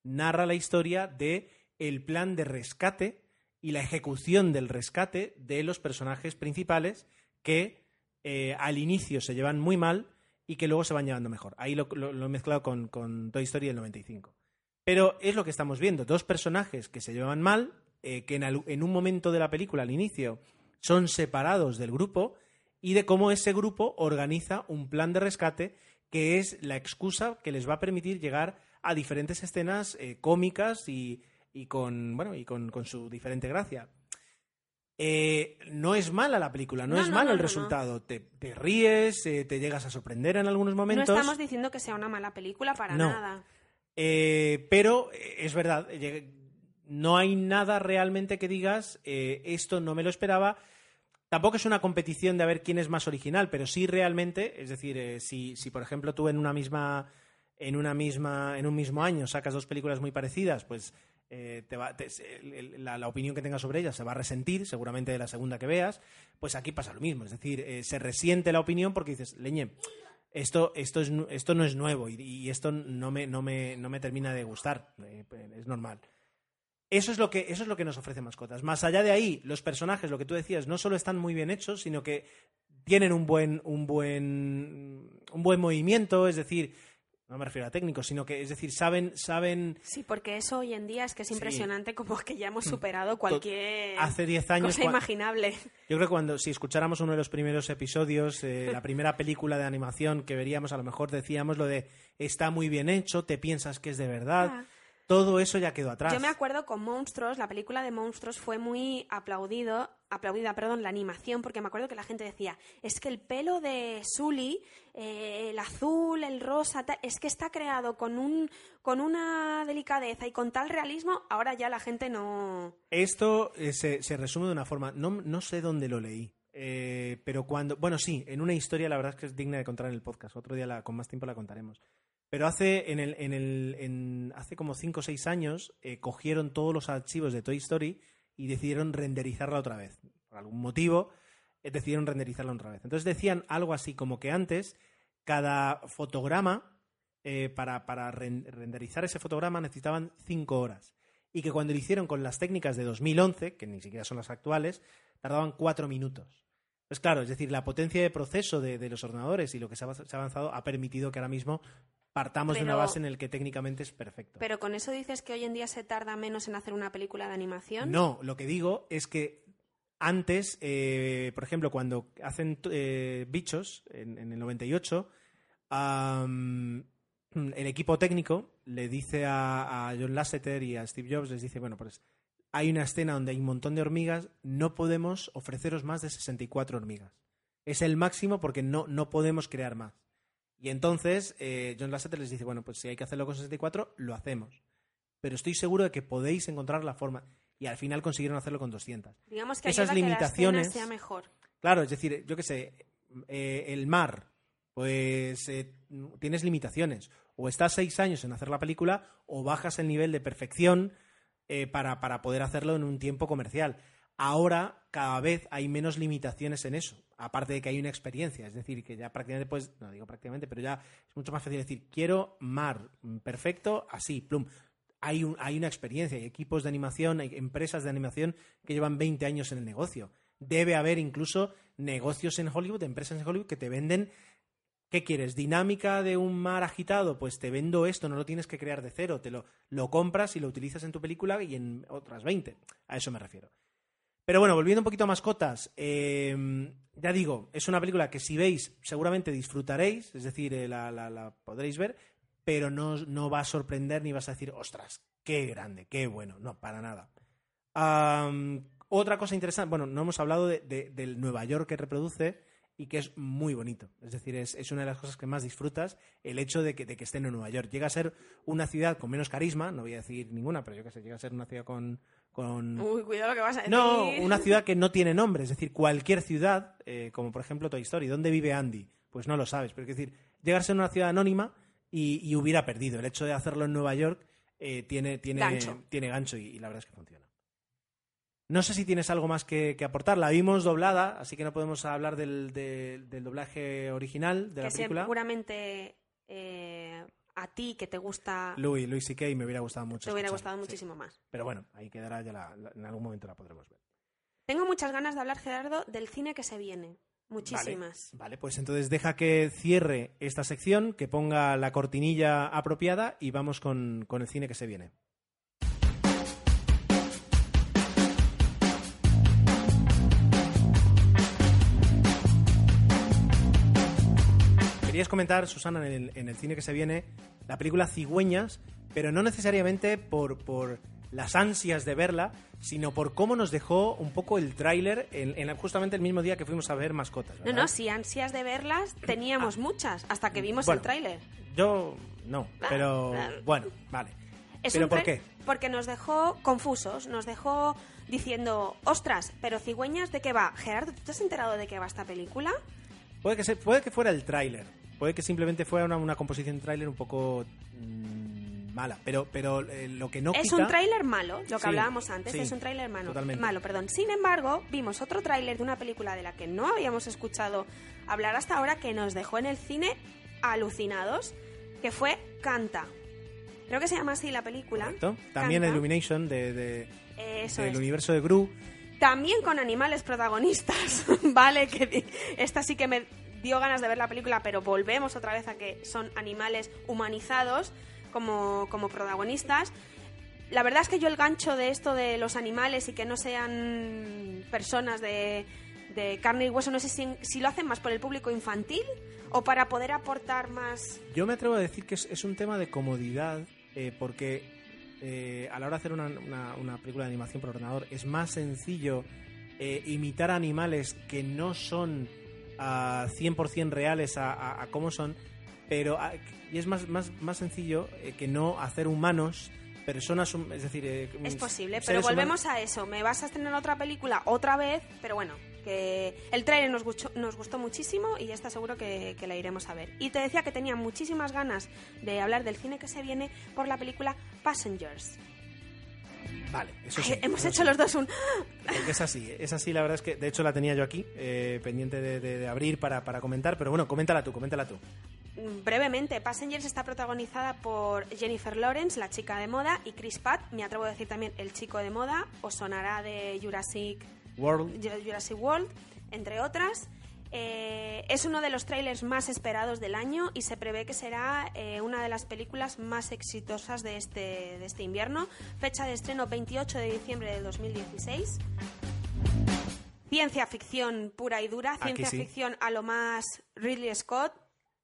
narra la historia de el plan de rescate y la ejecución del rescate de los personajes principales que eh, al inicio se llevan muy mal y que luego se van llevando mejor. Ahí lo, he mezclado con, Toy Story del 95. Pero es lo que estamos viendo, dos personajes que se llevan mal, eh, que en un momento de la película, al inicio, son separados del grupo y de cómo ese grupo organiza un plan de rescate que es la excusa que les va a permitir llegar a diferentes escenas eh, cómicas y, y con bueno y con, con su diferente gracia. Eh, no es mala la película, no, No, es no, malo no, el resultado. Te, te ríes, eh, te llegas a sorprender en algunos momentos. No estamos diciendo que sea una mala película para nada. Eh, pero eh, es verdad, no hay nada realmente que digas, esto no me lo esperaba. Tampoco es una competición de a ver quién es más original, pero sí realmente, es decir, si, si por ejemplo tú en una misma en una misma en un mismo año sacas dos películas muy parecidas, pues eh, la, opinión que tengas sobre ellas se va a resentir, seguramente de la segunda que veas. Pues aquí pasa lo mismo, es decir, eh, se resiente la opinión porque dices, leñe, esto, esto, es, esto no es nuevo y, y esto no me, no, me, no me termina de gustar. eh, es normal. Eso es, lo que, eso es lo que nos ofrece mascotas. Más allá de ahí, los personajes, lo que tú decías, no solo están muy bien hechos, sino que tienen un buen, un buen, un buen movimiento, es decir, no me refiero a técnicos, sino que, es decir, saben, saben Sí, porque eso hoy en día es que es Sí. impresionante como que ya hemos superado cualquier hace 10 años cosa imaginable. Yo creo que cuando si escucháramos uno de los primeros episodios, eh, la primera película de animación que veríamos, a lo mejor decíamos lo de está muy bien hecho, te piensas que es de verdad. Ah. Todo eso ya quedó atrás. Yo me acuerdo con Monstruos, la película de Monstruos fue muy aplaudido, aplaudida, perdón, la animación, porque me acuerdo que la gente decía, es que el pelo de Sully, eh, el azul, el rosa, es que está creado con un con una delicadeza y con tal realismo, ahora ya la gente no Esto eh, se, se resume de una forma, no, no sé dónde lo leí, eh, pero cuando, bueno, sí, en una historia la verdad es que es digna de contar en el podcast, otro día la- con más tiempo la contaremos. Pero hace, en el, en el, en- hace como 5 o 6 años eh, cogieron todos los archivos de Toy Story y decidieron renderizarla otra vez. Por algún motivo eh, decidieron renderizarla otra vez. Entonces decían algo así como que antes cada fotograma, eh, para, para ren- renderizar ese fotograma necesitaban 5 horas. Y que cuando lo hicieron con las técnicas de 2011, que ni siquiera son las actuales, tardaban 4 minutos. Pues claro, es decir, la potencia de proceso de, de los ordenadores y lo que se ha, se ha avanzado ha permitido que ahora mismo partamos de una base en el que técnicamente es perfecto. Pero con eso dices que hoy en día se tarda menos en hacer una película de animación. No, lo que digo es que antes, eh, por ejemplo, cuando hacen eh, bichos en, en el 98, am, el equipo técnico le dice a, a John Lasseter y a Steve Jobs, les dice, bueno, pues hay una escena donde hay un montón de hormigas, no podemos ofreceros más de 64 hormigas. Es el máximo porque no, no podemos crear más. Y entonces eh, John Lasseter les dice, bueno, pues si hay que hacerlo con 64, lo hacemos. Pero estoy seguro de que podéis encontrar la forma. Y al final consiguieron hacerlo con 200. Digamos que Esas limitaciones- que la sea mejor. Claro, es decir, yo qué sé, eh, el mar, pues eh, tienes limitaciones. O estás seis años en hacer la película o bajas el nivel de perfección eh, para, para poder hacerlo en un tiempo comercial. Ahora cada vez hay menos limitaciones en eso, aparte de que hay una experiencia, es decir, que ya prácticamente pues, no digo prácticamente, pero ya es mucho más fácil decir, quiero mar perfecto, así, plum. Hay, un- hay una experiencia, hay equipos de animación, hay empresas de animación que llevan 20 años en el negocio. Debe haber incluso negocios en Hollywood, empresas en Hollywood que te venden ¿Qué quieres? ¿Dinámica de un mar agitado? Pues te vendo esto, no lo tienes que crear de cero, te lo, lo compras y lo utilizas en tu película y en otras 20. A eso me refiero. Pero bueno, volviendo un poquito a mascotas, eh, ya digo, es una película que si veis seguramente disfrutaréis, es decir, eh, la, la- podréis ver, pero no, no va a sorprender ni vas a decir, ostras, qué grande, qué bueno, no, para nada. Otra cosa interesante, bueno, no hemos hablado de- de- del Nueva York que reproduce y que es muy bonito. Es decir, es, es una de las cosas que más disfrutas, el hecho de que, de que estén en Nueva York. Llega a ser una ciudad con menos carisma, no voy a decir ninguna, pero yo qué sé, llega a ser una ciudad con... con Uy, cuidado lo que vas a decir. no, una ciudad que no tiene nombre, es decir, cualquier ciudad, eh, como por ejemplo Toy Story, ¿dónde vive Andy? Pues no lo sabes, pero es decir, llegar a ser una ciudad anónima y, y hubiera perdido. El hecho de hacerlo en Nueva York eh, tiene, tiene, Gancho. tiene gancho y, y la verdad es que funciona. No sé si tienes algo más que, que aportar. La vimos doblada, así que no podemos hablar del, del- del doblaje original de la película. seguramente eh, a ti que te gusta Louis, Louis C.K. me hubiera gustado mucho. te hubiera gustado sí. muchísimo más. Pero bueno, ahí quedará, ya la- la- en algún momento la podremos ver. Tengo muchas ganas de hablar, Gerardo, del cine que se viene. Muchísimas. Vale, vale, pues entonces deja que cierre esta sección, que ponga la cortinilla apropiada y vamos con, con el cine que se viene. Querías comentar, Susana, en el, en el cine que se viene, la película Cigüeñas, pero no necesariamente por, por las ansias de verla, sino por cómo nos dejó un poco el tráiler en, en justamente el mismo día que fuimos a ver mascotas. No, ¿verdad? no, si ansias de verlas teníamos muchas, hasta que vimos Bueno, el tráiler. Yo no, Ah, pero ah. bueno, vale. Es ¿Pero por qué? Porque nos dejó confusos, nos dejó diciendo, ostras, pero cigüeñas, ¿de qué va? Gerardo, ¿tú te has enterado de qué va esta película? Puede que, se- puede que fuera el tráiler, puede que simplemente fuera una, una composición tráiler un poco mm, mala, pero, pero eh, lo que no es quita... un tráiler malo, lo que Sí, hablábamos antes, sí, es un tráiler malo, totalmente. malo, perdón. Sin embargo, vimos otro tráiler de una película de la que no habíamos escuchado hablar hasta ahora que nos dejó en el cine alucinados, que fue Canta. Creo que se llama así la película. Correcto. También Canta. Illumination de, de- Eso del es. universo de Gru. También con animales protagonistas, ¿vale? Que esta sí que me dio ganas de ver la película, pero volvemos otra vez a que son animales humanizados como, como protagonistas. La verdad es que yo el gancho de esto de los animales y que no sean personas de, de carne y hueso, no sé si, si lo hacen más por el público infantil o para poder aportar más... Yo me atrevo a decir que es, un tema de comodidad, eh, porque eh, a la hora de hacer una, una- una película de animación por ordenador es más sencillo eh, imitar animales que no son ah, 100% reales a, a- a cómo son, pero ah, y es más, más, más sencillo eh, que no hacer humanos personas, es decir... eh, Es posible, pero humanos- volvemos a eso. Me vas a estrenar otra película otra vez, pero bueno, que el trailer nos gustó, nos gustó muchísimo y ya está seguro que, que la iremos a ver. Y te decía que tenía muchísimas ganas de hablar del cine que se viene por la película Passengers. Vale, eso sí. Ay, Hemos eso hecho sí. los dos un... Porque es así, es así, la verdad es que de hecho la tenía yo aquí, eh, pendiente de, de- de abrir para, para comentar, pero bueno, coméntala tú, coméntala tú. Brevemente, Passengers está protagonizada por Jennifer Lawrence, la chica de moda, y Chris Pratt, me atrevo a decir también el chico de moda, os sonará de Jurassic World, Jurassic World, entre otras. Eh, es uno de los trailers más esperados del año y se prevé que será eh, una de las películas más exitosas de este, de este invierno. Fecha de estreno 28 de diciembre de 2016. Ciencia ficción pura y dura, Aquí ciencia sí. ficción a lo más Ridley Scott.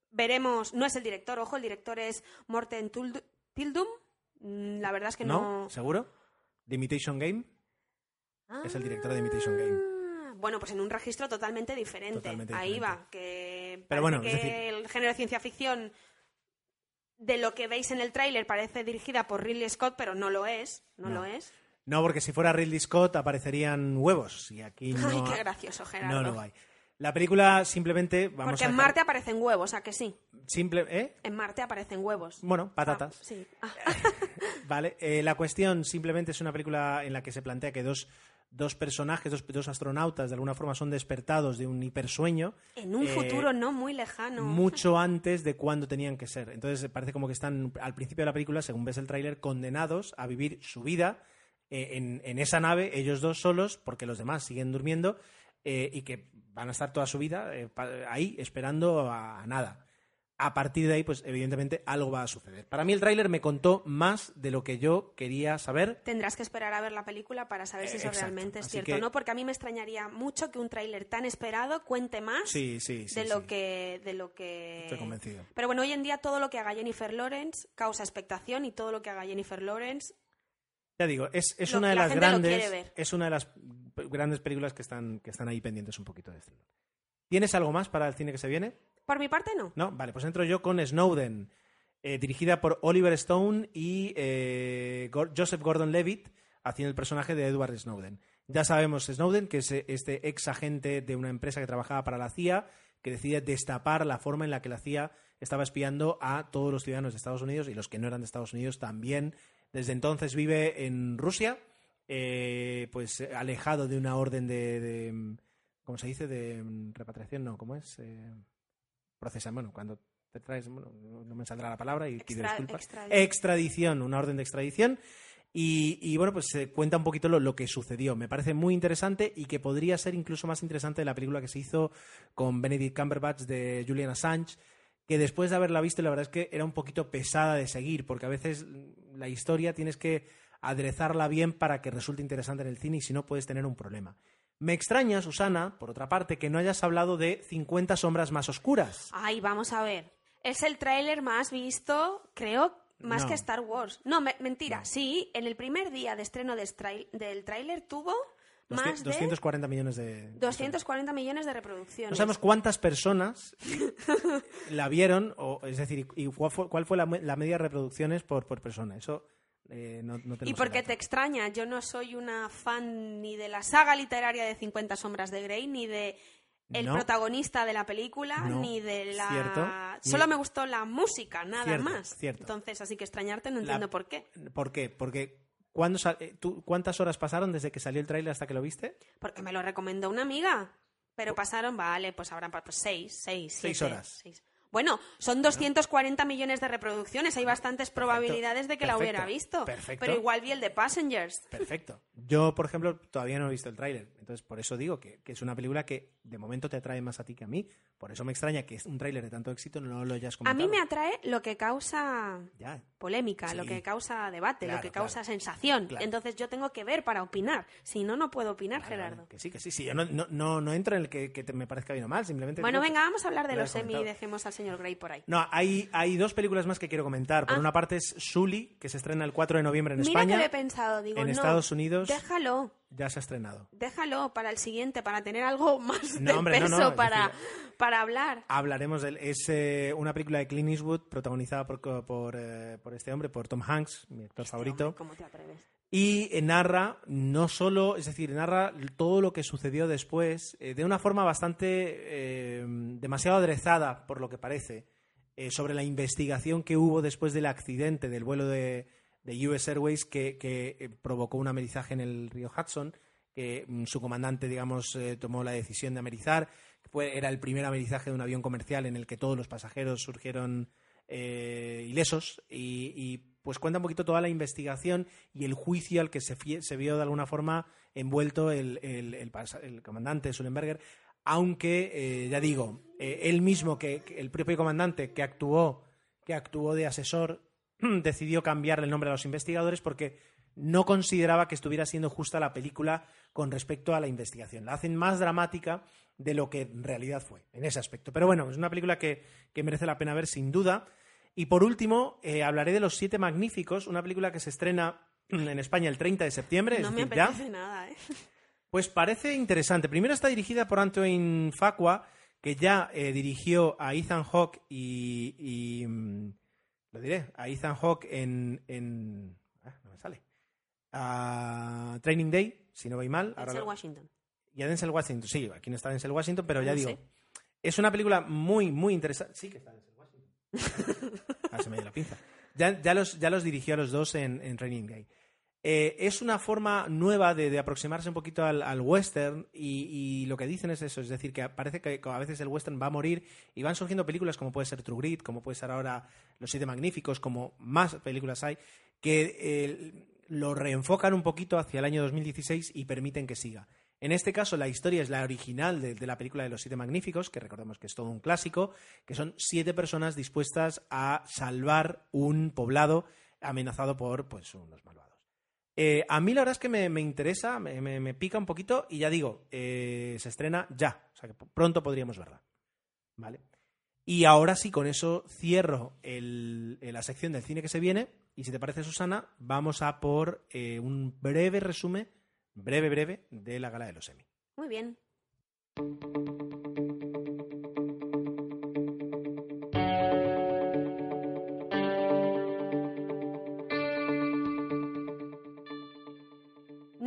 Veremos, no es el director, ojo, el director es Morten Tildum. Mm, La verdad es que ¿no? no. ¿Seguro? ¿The Imitation Game? Es el director de Imitation Game. Bueno, pues en un registro totalmente diferente. Totalmente Ahí diferente. va, que Pero bueno, que es decir- el género de ciencia ficción de lo que veis en el tráiler parece dirigida por Ridley Scott, pero no lo es, no, No. lo es. No, porque si fuera Ridley Scott aparecerían huevos y aquí no, Ay, qué gracioso, Gerardo. no lo hay. La película simplemente vamos Porque a en dejar- Marte aparecen huevos, ¿a que sí? simple, ¿eh? En Marte aparecen huevos. Bueno, patatas. Ah, sí. Ah. Vale, eh, la cuestión simplemente es una película en la que se plantea que dos, dos personajes, dos, dos astronautas, de alguna forma son despertados de un hipersueño. En un eh, futuro no muy lejano. Mucho antes de cuando tenían que ser. Entonces parece como que están al principio de la película, según ves el tráiler, condenados a vivir su vida eh, en, en esa nave, ellos dos solos, porque los demás siguen durmiendo eh, y que van a estar toda su vida ahí esperando a, a nada. A partir de ahí, pues evidentemente algo va a suceder. Para mí el tráiler me contó más de lo que yo quería saber. Tendrás que esperar a ver la película para saber si eso Exacto. realmente es Así cierto que- o no, porque a mí me extrañaría mucho que un tráiler tan esperado cuente más Sí, sí, sí. de lo que de lo que Estoy convencido. Pero bueno, hoy en día todo lo que haga Jennifer Lawrence causa expectación y todo lo que haga Jennifer Lawrence Ya digo, es, es Lo- una de la las grandes. Es una de las grandes películas que están, que están ahí pendientes un poquito de. ¿Tienes algo más para el cine que se viene? Por mi parte no. No, vale, pues entro yo con Snowden, eh, dirigida por Oliver Stone y eh, Joseph Gordon-Levitt, haciendo el personaje de Edward Snowden. Ya sabemos Snowden, que es eh, este ex agente de una empresa que trabajaba para la CIA, que decide destapar la forma en la que la CIA estaba espiando a todos los ciudadanos de Estados Unidos y los que no eran de Estados Unidos también. Desde entonces vive en Rusia, pues alejado de una orden de, ¿cómo se dice? De mm, repatriación, no, ¿cómo es? Procesa, bueno, cuando te traes, bueno, no me saldrá la palabra y pido disculpas. extradición. Extradición, una orden de extradición. Y, y, bueno, pues se cuenta un poquito lo, lo que sucedió. Me parece muy interesante y que podría ser incluso más interesante de la película que se hizo con Benedict Cumberbatch de Julian Assange, que después de haberla visto, la verdad es que era un poquito pesada de seguir, porque a veces la historia tienes que aderezarla bien para que resulte interesante en el cine y si no puedes tener un problema. Me extraña, Susana, por otra parte, que no hayas hablado de 50 sombras más oscuras. Ay, vamos a ver. Es el tráiler más visto, creo, más No. que Star Wars. No, me- mentira. No. Sí, en el primer día de estreno del, tráiler tuvo más de 240 millones de... 240 millones de reproducciones. No sabemos cuántas personas la vieron, o, es decir, y cuál fue, cuál fue la media de reproducciones por, por persona. Eso eh, no, no ¿Y el por qué dato. te extraña? Yo no soy una fan ni de la saga literaria de 50 sombras de Grey, ni de el No. protagonista de la película, ni de la... Cierto. Ni- Solo me gustó la música, nada Cierto, más. cierto. Entonces, así que extrañarte no La- entiendo por qué. ¿Por qué? Porque ¿cuándo sal- eh, tú- ¿cuántas horas pasaron desde que salió el tráiler hasta que lo viste? Porque me lo recomendó una amiga. Pero pasaron, vale, pues habrán pues, seis, seis, Seis siete, horas. seis. Bueno, son 240 millones de reproducciones. Hay bastantes probabilidades de que la hubiera visto. perfecto. Pero igual vi el de Passengers. Perfecto. Yo, por ejemplo, todavía no he visto el tráiler. Entonces, por eso digo que, que es una película que de momento te atrae más a ti que a mí. Por eso me extraña que un tráiler de tanto éxito no lo hayas A comentado. mí me atrae lo que causa Ya. polémica, Sí. lo que causa debate, lo que causa claro. sensación. Claro. Entonces yo tengo que ver para opinar. Si no, no puedo opinar, Gerardo. Que sí, que sí, sí. Yo no, no, no, no entro en el que, que te- me parezca bien o mal, simplemente. Bueno, venga, vamos a hablar de lo los Emmy y dejemos al señor Grey por ahí. No, hay, hay dos películas más que quiero comentar. Por Ah. una parte es Sully, que se estrena el 4 de noviembre en Mira España. que lo he pensado, digo, en no, Estados Unidos déjalo, ya se ha estrenado. déjalo para el siguiente, para tener algo más No, de hombre, peso no, para, decir- para hablar. Hablaremos de él. Es eh, una película de Clint Eastwood protagonizada por, por, eh, por este hombre, por Tom Hanks, mi actor Este favorito. hombre, ¿Cómo te atreves? Y eh, narra no solo, es decir, narra todo lo que sucedió después eh, de una forma bastante demasiado aderezada, por lo que parece, sobre la investigación que hubo después del accidente del vuelo de, de US Airways que, que, eh, provocó un amerizaje en el río Hudson, que mm, su comandante, digamos, eh, tomó la decisión de amerizar. Fue, era el primer amerizaje de un avión comercial en el que todos los pasajeros surgieron eh, ilesos y, pues cuenta un poquito toda la investigación y el juicio al que se, vio de alguna forma envuelto el, el- el comandante Sullenberger, aunque, eh, ya digo, él mismo, que el propio comandante que actuó, que actuó de asesor, decidió cambiarle el nombre a los investigadores porque no consideraba que estuviera siendo justa la película con respecto a la investigación. La hacen más dramática de lo que en realidad fue, en ese aspecto. Pero bueno, es una película que, que merece la pena ver sin duda. Y por último, eh, hablaré de Los Siete Magníficos, una película que se estrena en España el 30 de septiembre, No es me decir, ya. apetece nada, ¿eh? Pues parece interesante. Primero está dirigida por Antoine Facua, que ya eh, dirigió a Ethan Hawke y, y, mm, lo diré, a Ethan Hawke en, en ah, no me sale. A Training Day, si no voy mal. Ahora Denzel lo- Washington. y a Denzel Washington. Sí, aquí no está Denzel Washington, pero ya digo. sé. Es una película muy, muy interesante. Sí que está Denzel Washington. ah, se me dio la pinza. Ya, ya los, ya los dirigió a los dos en, en Training Day. Eh, es una forma nueva de, aproximarse un poquito al, western y, lo que dicen es eso, es decir, que parece que a veces el western va a morir y van surgiendo películas como puede ser True Grit, como puede ser ahora Los Siete Magníficos, como más películas hay, que lo reenfocan un poquito hacia el año 2016 y permiten que siga. En este caso, la historia es la original de, de la película de los Siete Magníficos, que recordemos que es todo un clásico, que son siete personas dispuestas a salvar un poblado amenazado por pues, unos malvados. Eh, a mí la verdad es que me, me interesa, me, me- pica un poquito y ya digo, eh, se estrena ya, o sea que pronto podríamos verla. ¿Vale? Y ahora sí, con eso cierro el- eh, la sección del cine que se viene. Y si te parece, Susana, vamos a por un breve resumen, breve, breve, de la gala de los Emmy. Muy bien.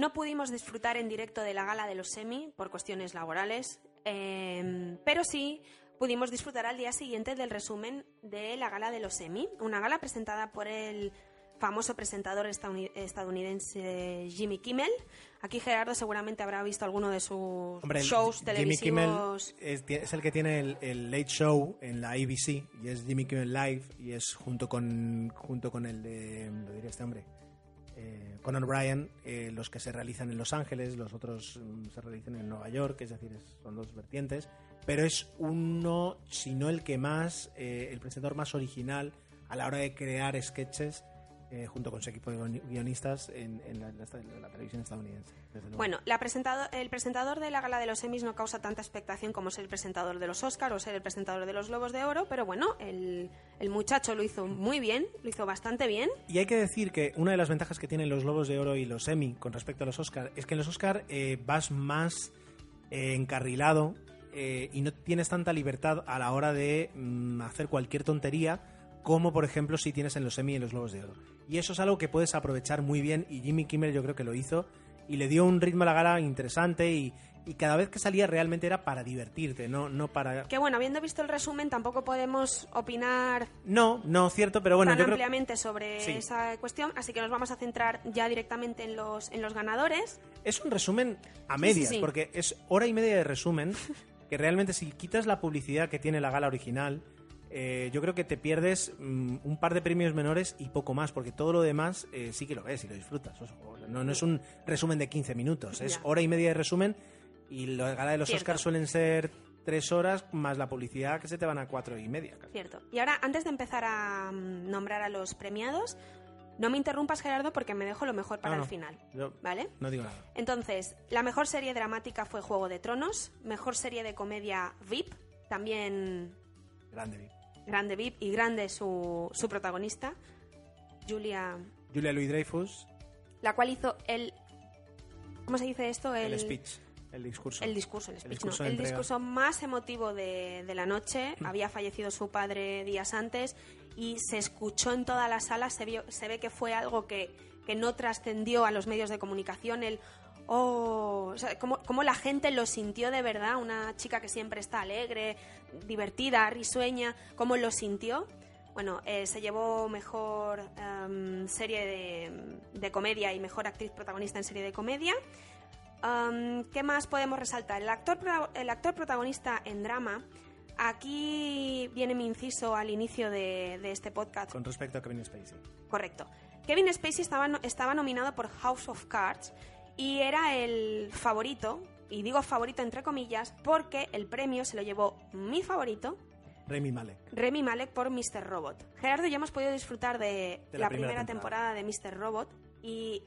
No pudimos disfrutar en directo de la gala de los Emmy por cuestiones laborales, eh, pero sí pudimos disfrutar al día siguiente del resumen de la gala de los Emmy, una gala presentada por el famoso presentador estadouni- estadounidense Jimmy Kimmel. Aquí Gerardo seguramente habrá visto alguno de sus Hombre, shows Jimmy Kimmel televisivos. es, el que tiene el, el Late Show en la ABC y es Jimmy Kimmel Live y es junto con junto con el de lo diría este hombre eh, Conan O'Brien eh, los que se realizan en Los Ángeles los otros mm, se realizan en Nueva York es decir son dos vertientes pero es uno si no el que más eh, el presentador más original a la hora de crear sketches eh, junto con su equipo de guion- guionistas en, en la, en la- en la televisión estadounidense. Bueno, la presentado- el presentador de la gala de los Emmys no causa tanta expectación como ser el presentador de los Oscars o ser el presentador de los Globos de Oro, pero bueno, el, el muchacho lo hizo muy bien, lo hizo bastante bien. Y hay que decir que una de las ventajas que tienen los Globos de Oro y los Emmy con respecto a los Oscar es que en los Oscar eh, vas más eh, encarrilado eh, y no tienes tanta libertad a la hora de mm, hacer cualquier tontería como por ejemplo si tienes en los Emmy y en los Globos de Oro. Y eso es algo que puedes aprovechar muy bien y Jimmy Kimmel yo creo que lo hizo y le dio un ritmo a la gala interesante y, y cada vez que salía realmente era para divertirte, no, no para... Que bueno, habiendo visto el resumen, tampoco podemos opinar No, no, cierto, pero bueno, tan yo creo... ampliamente sobre Sí. esa cuestión, así que nos vamos a centrar ya directamente en los, en los ganadores. Es un resumen a medias, sí, sí. porque es hora y media de resumen, que realmente si quitas la publicidad que tiene la gala original, eh, yo creo que te pierdes mm, un par de premios menores y poco más, porque todo lo demás eh, sí que lo ves y lo disfrutas. No, no es un resumen de 15 minutos, es Ya. hora y media de resumen y la gala de los Cierto. Oscars suelen ser tres horas más la publicidad que se te van a cuatro y media. casi. Cierto. Y ahora, antes de empezar a mm, nombrar a los premiados, no me interrumpas, Gerardo, porque me dejo lo mejor para No, el final. Yo ¿Vale? no digo nada. Entonces, la mejor serie dramática fue Juego de Tronos, mejor serie de comedia VIP, también Grande. Vi. Grande VIP y grande su, su protagonista, Julia, Julia Louis Dreyfus, la cual hizo el... ¿Cómo se dice esto? el, speech, el discurso. El discurso, el, discurso no, el discurso más emotivo de, de la noche. Había fallecido su padre días antes y se escuchó en toda la sala. Se, vio, se ve que fue algo que, que no trascendió a los medios de comunicación. El, oh, o sea, cómo, cómo la gente lo sintió de verdad. Una chica que siempre está alegre, divertida, risueña, cómo lo sintió. Bueno, eh, se llevó mejor em, serie de, de comedia y mejor actriz protagonista en serie de comedia. Um, ¿Qué más podemos resaltar? El actor, el actor protagonista en drama. Aquí viene mi inciso al inicio de, de este podcast. Con respecto a Kevin Spacey. Correcto. Kevin Spacey estaba, estaba nominado por House of Cards y era el favorito, y digo favorito entre comillas, porque el premio se lo llevó mi favorito, Remy Malek. Remy Malek por Mr. Robot. Gerardo, ya hemos podido disfrutar de, De la, la primera, primera temporada. de Mr. Robot y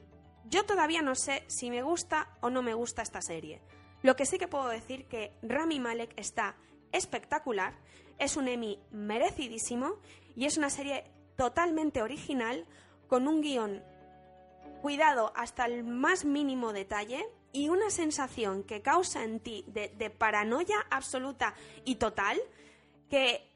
yo todavía no sé si me gusta o no me gusta esta serie. Lo que sí que puedo decir que Rami Malek está espectacular, es un Emmy merecidísimo y es una serie totalmente original con un guion cuidado hasta el más mínimo detalle y una sensación que causa en ti de, paranoia absoluta y total que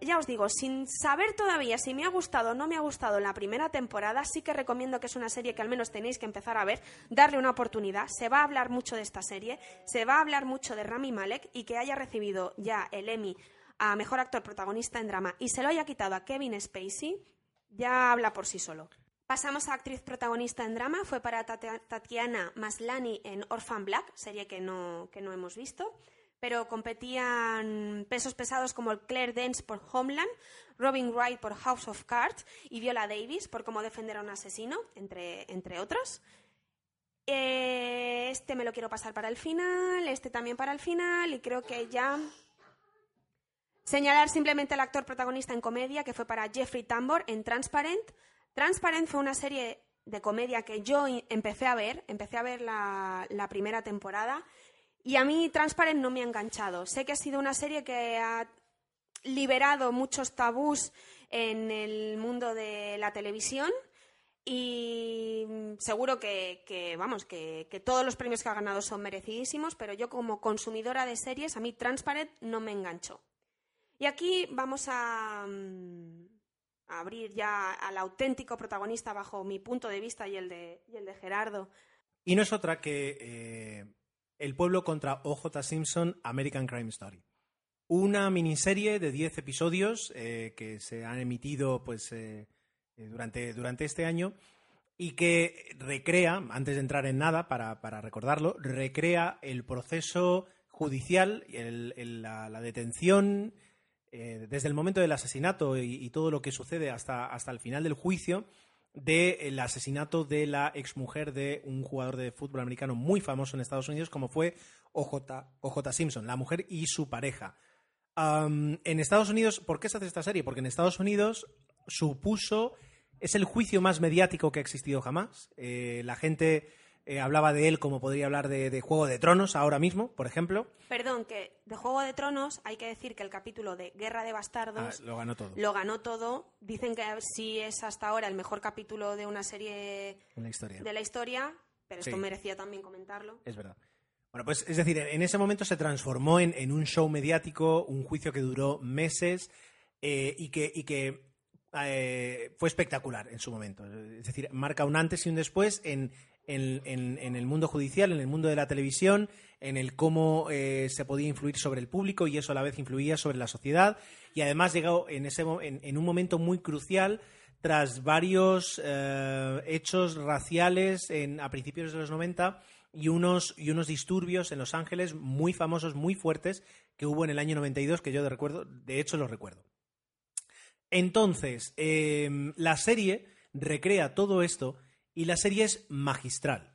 ya os digo, sin saber todavía si me ha gustado o no me ha gustado la primera temporada, sí que recomiendo que es una serie que al menos tenéis que empezar a ver, darle una oportunidad. Se va a hablar mucho de esta serie, se va a hablar mucho de Rami Malek y que haya recibido ya el Emmy a Mejor Actor Protagonista en Drama y se lo haya quitado a Kevin Spacey, ya habla por sí solo. Pasamos a actriz protagonista en drama, fue para Tati- Tatiana Maslany en Orphan Black, serie que no, que no hemos visto, pero competían pesos pesados como Claire Dance por Homeland, Robin Wright por House of Cards y Viola Davis por Cómo defender a un asesino, entre, entre otros. Eh, este me lo quiero pasar para el final, este también para el final y creo que ya Señalar simplemente al actor protagonista en comedia, que fue para Jeffrey Tambor en Transparent. Transparent fue una serie de comedia que yo empecé a ver, empecé a ver la, primera temporada, y a mí Transparent no me ha enganchado. Sé que ha sido una serie que ha liberado muchos tabús en el mundo de la televisión y seguro que, vamos, que, que, todos los premios que ha ganado son merecidísimos, pero yo como consumidora de series, a mí Transparent no me enganchó. Y aquí vamos a, abrir ya al auténtico protagonista bajo mi punto de vista y el de, el de Gerardo. Y no es otra que eh, El pueblo contra OJ Simpson, American Crime Story. Una miniserie de 10 episodios eh, que se han emitido pues, eh, durante, durante este año y que recrea, antes de entrar en nada, para, recordarlo, recrea el proceso judicial, la, la, detención eh, desde el momento del asesinato y, todo lo que sucede hasta, hasta el final del juicio del asesinato de la exmujer de un jugador de fútbol americano muy famoso en Estados Unidos, como fue OJ, Simpson, la mujer y su pareja. en Estados Unidos, ¿por qué se hace esta serie? Porque en Estados Unidos supuso, es el juicio más mediático que ha existido jamás. Eh, la gente eh, hablaba de él como podría hablar de, Juego de Tronos ahora mismo, por ejemplo. Perdón, que de Juego de Tronos hay que decir que el capítulo de Guerra de Bastardos ah, lo ganó todo. Lo ganó todo. Dicen que sí es hasta ahora el mejor capítulo de una serie de la historia, pero esto merecía también comentarlo. Es verdad. Bueno, pues es decir, en ese momento se transformó en, un show mediático, un juicio que duró meses eh, y que, y que eh, fue espectacular en su momento. Es decir, marca un antes y un después en, en, el mundo judicial, en el mundo de la televisión, en el cómo eh, se podía influir sobre el público y eso a la vez influía sobre la sociedad. Y además llegó en, ese, en, un momento muy crucial tras varios eh, hechos raciales a principios de los 90 y unos, y unos disturbios en Los Ángeles muy famosos, muy fuertes, que hubo en el año 92, que yo de, recuerdo, de hecho los recuerdo. Entonces, em, la serie recrea todo esto y la serie es magistral.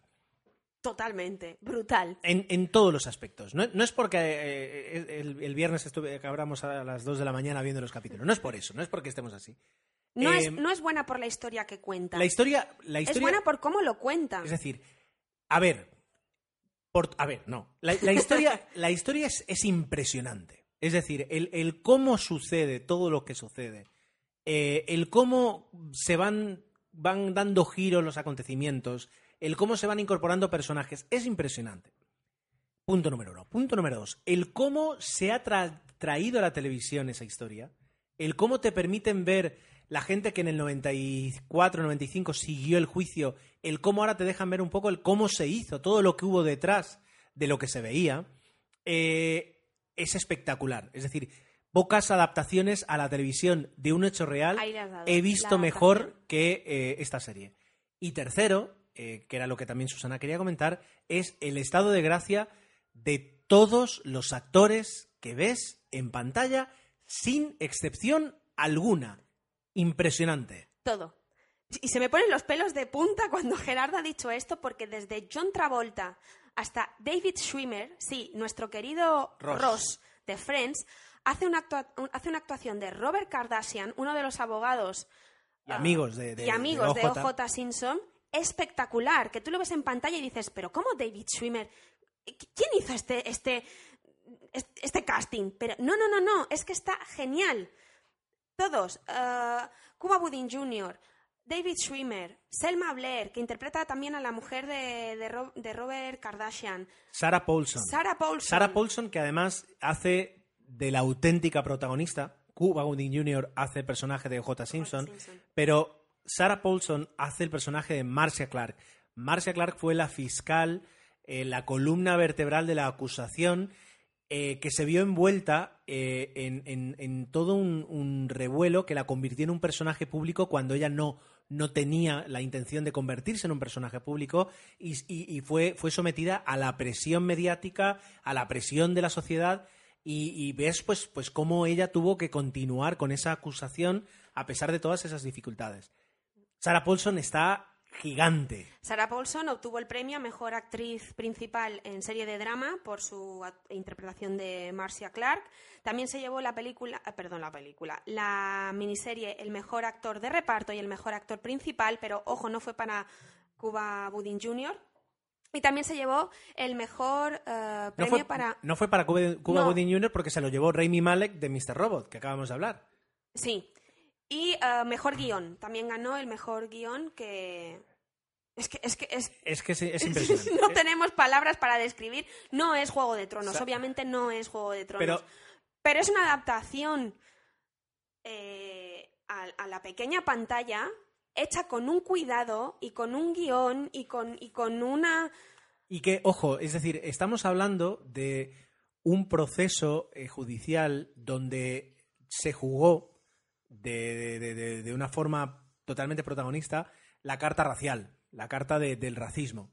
Totalmente, brutal. En, todos los aspectos. No, es porque eh, eh, el, viernes estuve, a las 2 de la mañana viendo los capítulos. No es por eso, no es porque estemos así. No, es, eh, no es buena por la historia que cuenta. La historia, la historia. Es buena por cómo lo cuenta. Es decir, a ver. Por, a ver, no. La, historia, la historia es, impresionante. Es decir, el, cómo sucede todo lo que sucede. el cómo se van van dando giros los acontecimientos, el cómo se van incorporando personajes, es impresionante. Punto número uno. Punto número dos. El cómo se ha traído a la televisión esa historia, el cómo te permiten ver la gente que en el 94, 95 siguió el juicio, el cómo ahora te dejan ver un poco el cómo se hizo, todo lo que hubo detrás de lo que se veía, eh, es espectacular. Es decir, pocas adaptaciones a la televisión de un hecho real he visto mejor que eh, esta serie. Y tercero, eh, que era lo que también Susana quería comentar, es el estado de gracia de todos los actores que ves en pantalla sin excepción alguna. Impresionante. Todo. Y se me ponen los pelos de punta cuando Gerardo ha dicho esto, porque desde John Travolta hasta David Schwimmer, sí, nuestro querido Ross de Friends, hace una, hace una actuación de Robert Kardashian, uno de los abogados y amigos de, y amigos de OJ. Simpson, espectacular, que tú lo ves en pantalla y dices, pero ¿cómo David Schwimmer? ¿Quién hizo este, este, este casting? Pero no, no, no, no, es que está genial. Todos, uh, Cuba Gooding Jr., David Schwimmer, Selma Blair, que interpreta también a la mujer de, de, Robert Kardashian. Sarah Paulson. Sarah Paulson. Sarah Paulson, que además hace de la auténtica protagonista. Cuba Gooding Jr. hace el personaje de J. Simpson, pero Sarah Paulson hace el personaje de Marcia Clark. Marcia Clark fue la fiscal, eh, la columna vertebral de la acusación, eh, que se vio envuelta eh, en, todo un, revuelo que la convirtió en un personaje público cuando ella no, no tenía la intención de convertirse en un personaje público y, y fue, fue sometida a la presión mediática, a la presión de la sociedad y, ves pues, pues cómo ella tuvo que continuar con esa acusación a pesar de todas esas dificultades. Sarah Paulson está gigante. Sarah Paulson obtuvo el premio a Mejor Actriz Principal en serie de drama por su interpretación de Marcia Clark. También se llevó la película, ah, perdón, la película, la miniserie El Mejor Actor de Reparto y el Mejor Actor Principal, pero ojo, no fue para Cuba Gooding Jr. Y también se llevó el mejor eh, No premio fue, para... no fue para Cuba, Cuba No. Gooding Jr. porque se lo llevó Rami Malek de Mr. Robot, que acabamos de hablar. Sí. Y eh, mejor guion. También ganó el mejor guion que... Es que, es que, es, Es que es, es impresionante. no tenemos palabras para describir. No es Juego de Tronos, obviamente no es Juego de Tronos. Pero Pero es una adaptación eh, a, a la pequeña pantalla hecha con un cuidado y con un guion y con, y con una... Y que, ojo, es decir, estamos hablando de un proceso eh, judicial donde se jugó de, de- de- una forma totalmente protagonista la carta racial, la carta de- del racismo.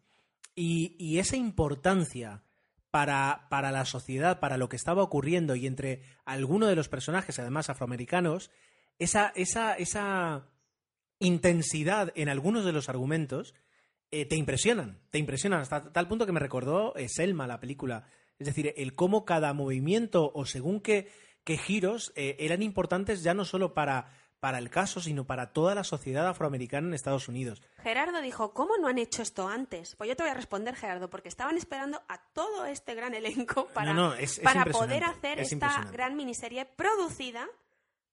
Y, y esa importancia para, para la sociedad, para lo que estaba ocurriendo y entre algunos de los personajes, además afroamericanos, esa, esa intensidad en algunos de los argumentos eh, te impresionan, te impresionan hasta tal punto que me recordó eh, Selma, la película. Es decir, el cómo cada movimiento o según qué, qué giros eh, eran importantes ya no solo para, para el caso, sino para toda la sociedad afroamericana en Estados Unidos. Gerardo dijo, ¿cómo no han hecho esto antes? Pues yo te voy a responder, Gerardo, porque estaban esperando a todo este gran elenco para, No, no, es- es para poder hacer es esta gran miniserie producida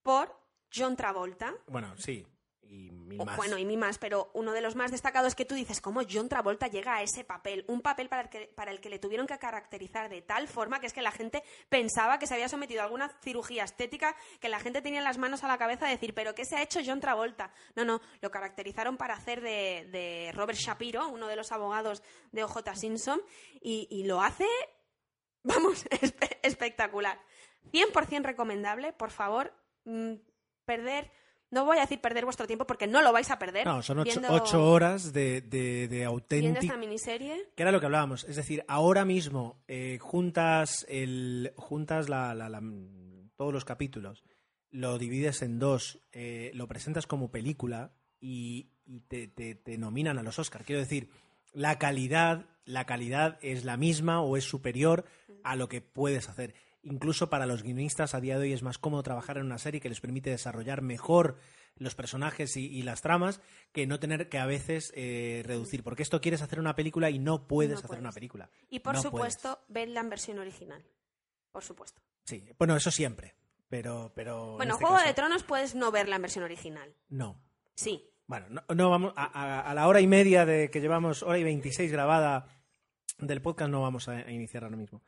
por John Travolta. Bueno, sí, y mil más. bueno, y mi más, pero uno de los más destacados que tú dices, cómo John Travolta llega a ese papel, un papel para el, que, para el que le tuvieron que caracterizar de tal forma que es que la gente pensaba que se había sometido a alguna cirugía estética, que la gente tenía las manos a la cabeza de decir, pero ¿qué se ha hecho John Travolta? No, no, lo caracterizaron para hacer de, de Robert Shapiro, uno de los abogados de OJ Simpson, y, y lo hace, vamos, espe- espectacular. 100% recomendable, por favor, mm, perder... No voy a decir perder vuestro tiempo porque no lo vais a perder. No, son ocho, viendo- ocho horas de, de, de esta miniserie. que era lo que hablábamos. Es decir, ahora mismo eh, juntas, el, juntas la- la- la- todos los capítulos, lo divides en dos, eh, lo presentas como película y, y te, te- te nominan a los Oscars. Quiero decir, la calidad, la calidad es la misma o es superior a lo que puedes hacer. Incluso para los guionistas a día de hoy es más cómodo trabajar en una serie que les permite desarrollar mejor los personajes y, y las tramas que no tener que a veces eh, reducir. Porque esto quieres hacer una película y no puedes No hacer puedes. una película. Y por No supuesto, vedla en versión original. Por supuesto. Sí, bueno, eso siempre. Pero, pero en Bueno, este Juego caso, de Tronos puedes no verla en versión original. No. Sí. Bueno, no, no vamos a, a- a la hora y media de que llevamos, hora y 26 grabada del podcast, no vamos a, a iniciar ahora mismo.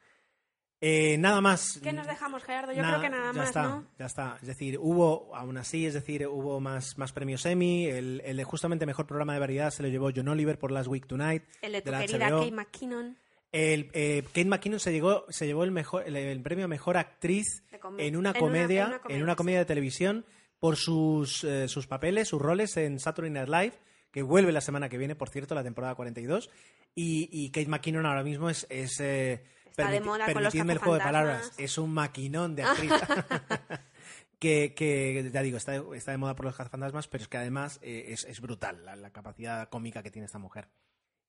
Eh, nada más. ¿Qué nos dejamos, Gerardo? Yo Nada, creo que nada ya más, está, ¿no? Ya está. Es decir, hubo, aún así, es decir, hubo más, más premios Emmy. El, el de justamente mejor programa de variedad se lo llevó John Oliver por Last Week Tonight. El de tu la querida HBO. Kate McKinnon. El, eh, Kate McKinnon se, llegó, se llevó el, mejor, el, el premio a mejor actriz De en una en una- comedia, en una comedia, en una comedia de televisión por sus, eh, sus papeles, sus roles en Saturday Night Live, que vuelve la semana que viene, por cierto, la temporada 42. Y, y Kate McKinnon ahora mismo es. es eh, Está de moda con los el juego de palabras. Es un maquinón de actriz. que, que, ya digo, está, está de moda por los cazafantasmas, pero es que además eh, es, es brutal la, la capacidad cómica que tiene esta mujer.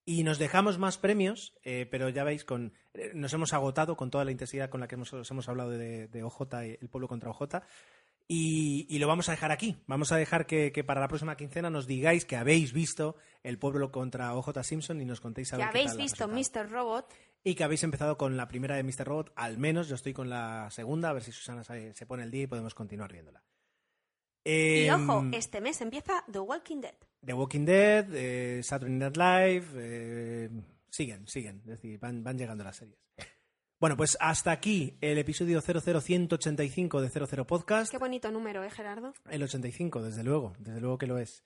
Y nos dejamos más premios, eh, pero ya veis, con, eh, nos hemos agotado con toda la intensidad con la que hemos, os hemos hablado de, de OJ, y el pueblo contra OJ. Y, y lo vamos a dejar aquí. Vamos a dejar que, que para la próxima quincena nos digáis que habéis visto El pueblo contra OJ Simpson y nos contéis a Que ver qué habéis tal visto. Mr. Robot. Y que habéis empezado con la primera de Mr. Robot, al menos yo estoy con la segunda, a ver si Susana se, se pone el día y podemos continuar viéndola. Y Em, ojo, este mes empieza The Walking Dead. The Walking Dead, eh, Saturday Night Live, eh, siguen, siguen, es decir, van, van llegando las series. Bueno, pues hasta aquí el episodio 00185 de 00 Podcast. Qué bonito número, ¿eh, Gerardo? El 85, desde luego, desde luego que lo es.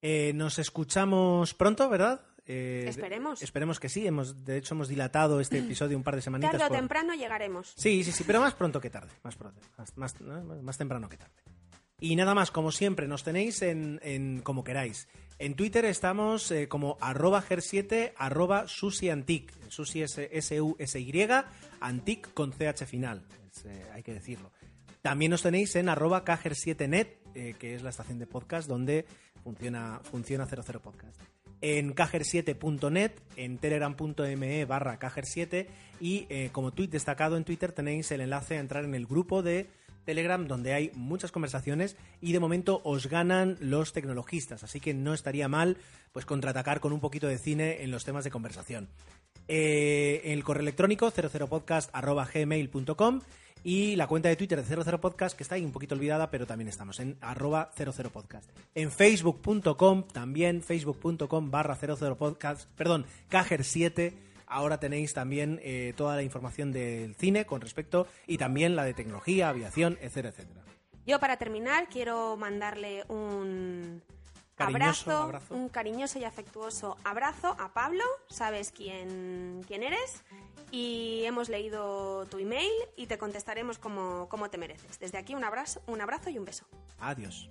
Eh, nos escuchamos pronto, ¿verdad? Eh, Esperemos. Esperemos que sí. Hemos, de hecho, hemos dilatado este episodio un par de semanitas. Tarde o por- temprano llegaremos. Sí, sí, sí, pero más pronto que tarde. Más pronto. Más, más- ¿no? más temprano que tarde. Y nada más, como siempre, nos tenéis en, en como queráis. En Twitter estamos eh, como arroba ger7, arroba susiantic. Susi es S-U-S-Y, antic con CH final. Es, eh, hay que decirlo. También nos tenéis en arroba kger7net, eh, que es la estación de podcast donde funciona, funciona 00 Podcast. En cajer7.net, en telegram.me barra cajer7 y eh, como tweet destacado en Twitter tenéis el enlace a entrar en el grupo de Telegram donde hay muchas conversaciones y de momento os ganan los tecnologistas, así que no estaría mal pues contraatacar con un poquito de cine en los temas de conversación. Eh, el correo electrónico 00podcast.gmail.com y la cuenta de Twitter de 00podcast, que está ahí un poquito olvidada, pero también estamos en arroba 00podcast. En facebook.com, también facebook.com barra 00podcast, perdón, Cajer7, ahora tenéis también eh, toda la información del cine con respecto y también la de tecnología, aviación, etcétera, etcétera. Yo para terminar quiero mandarle un abrazo, un cariñoso y afectuoso abrazo a Pablo, sabes quién, quién eres, y hemos leído tu email y te contestaremos como, como te mereces. Desde aquí un abrazo, un abrazo y un beso. Adiós.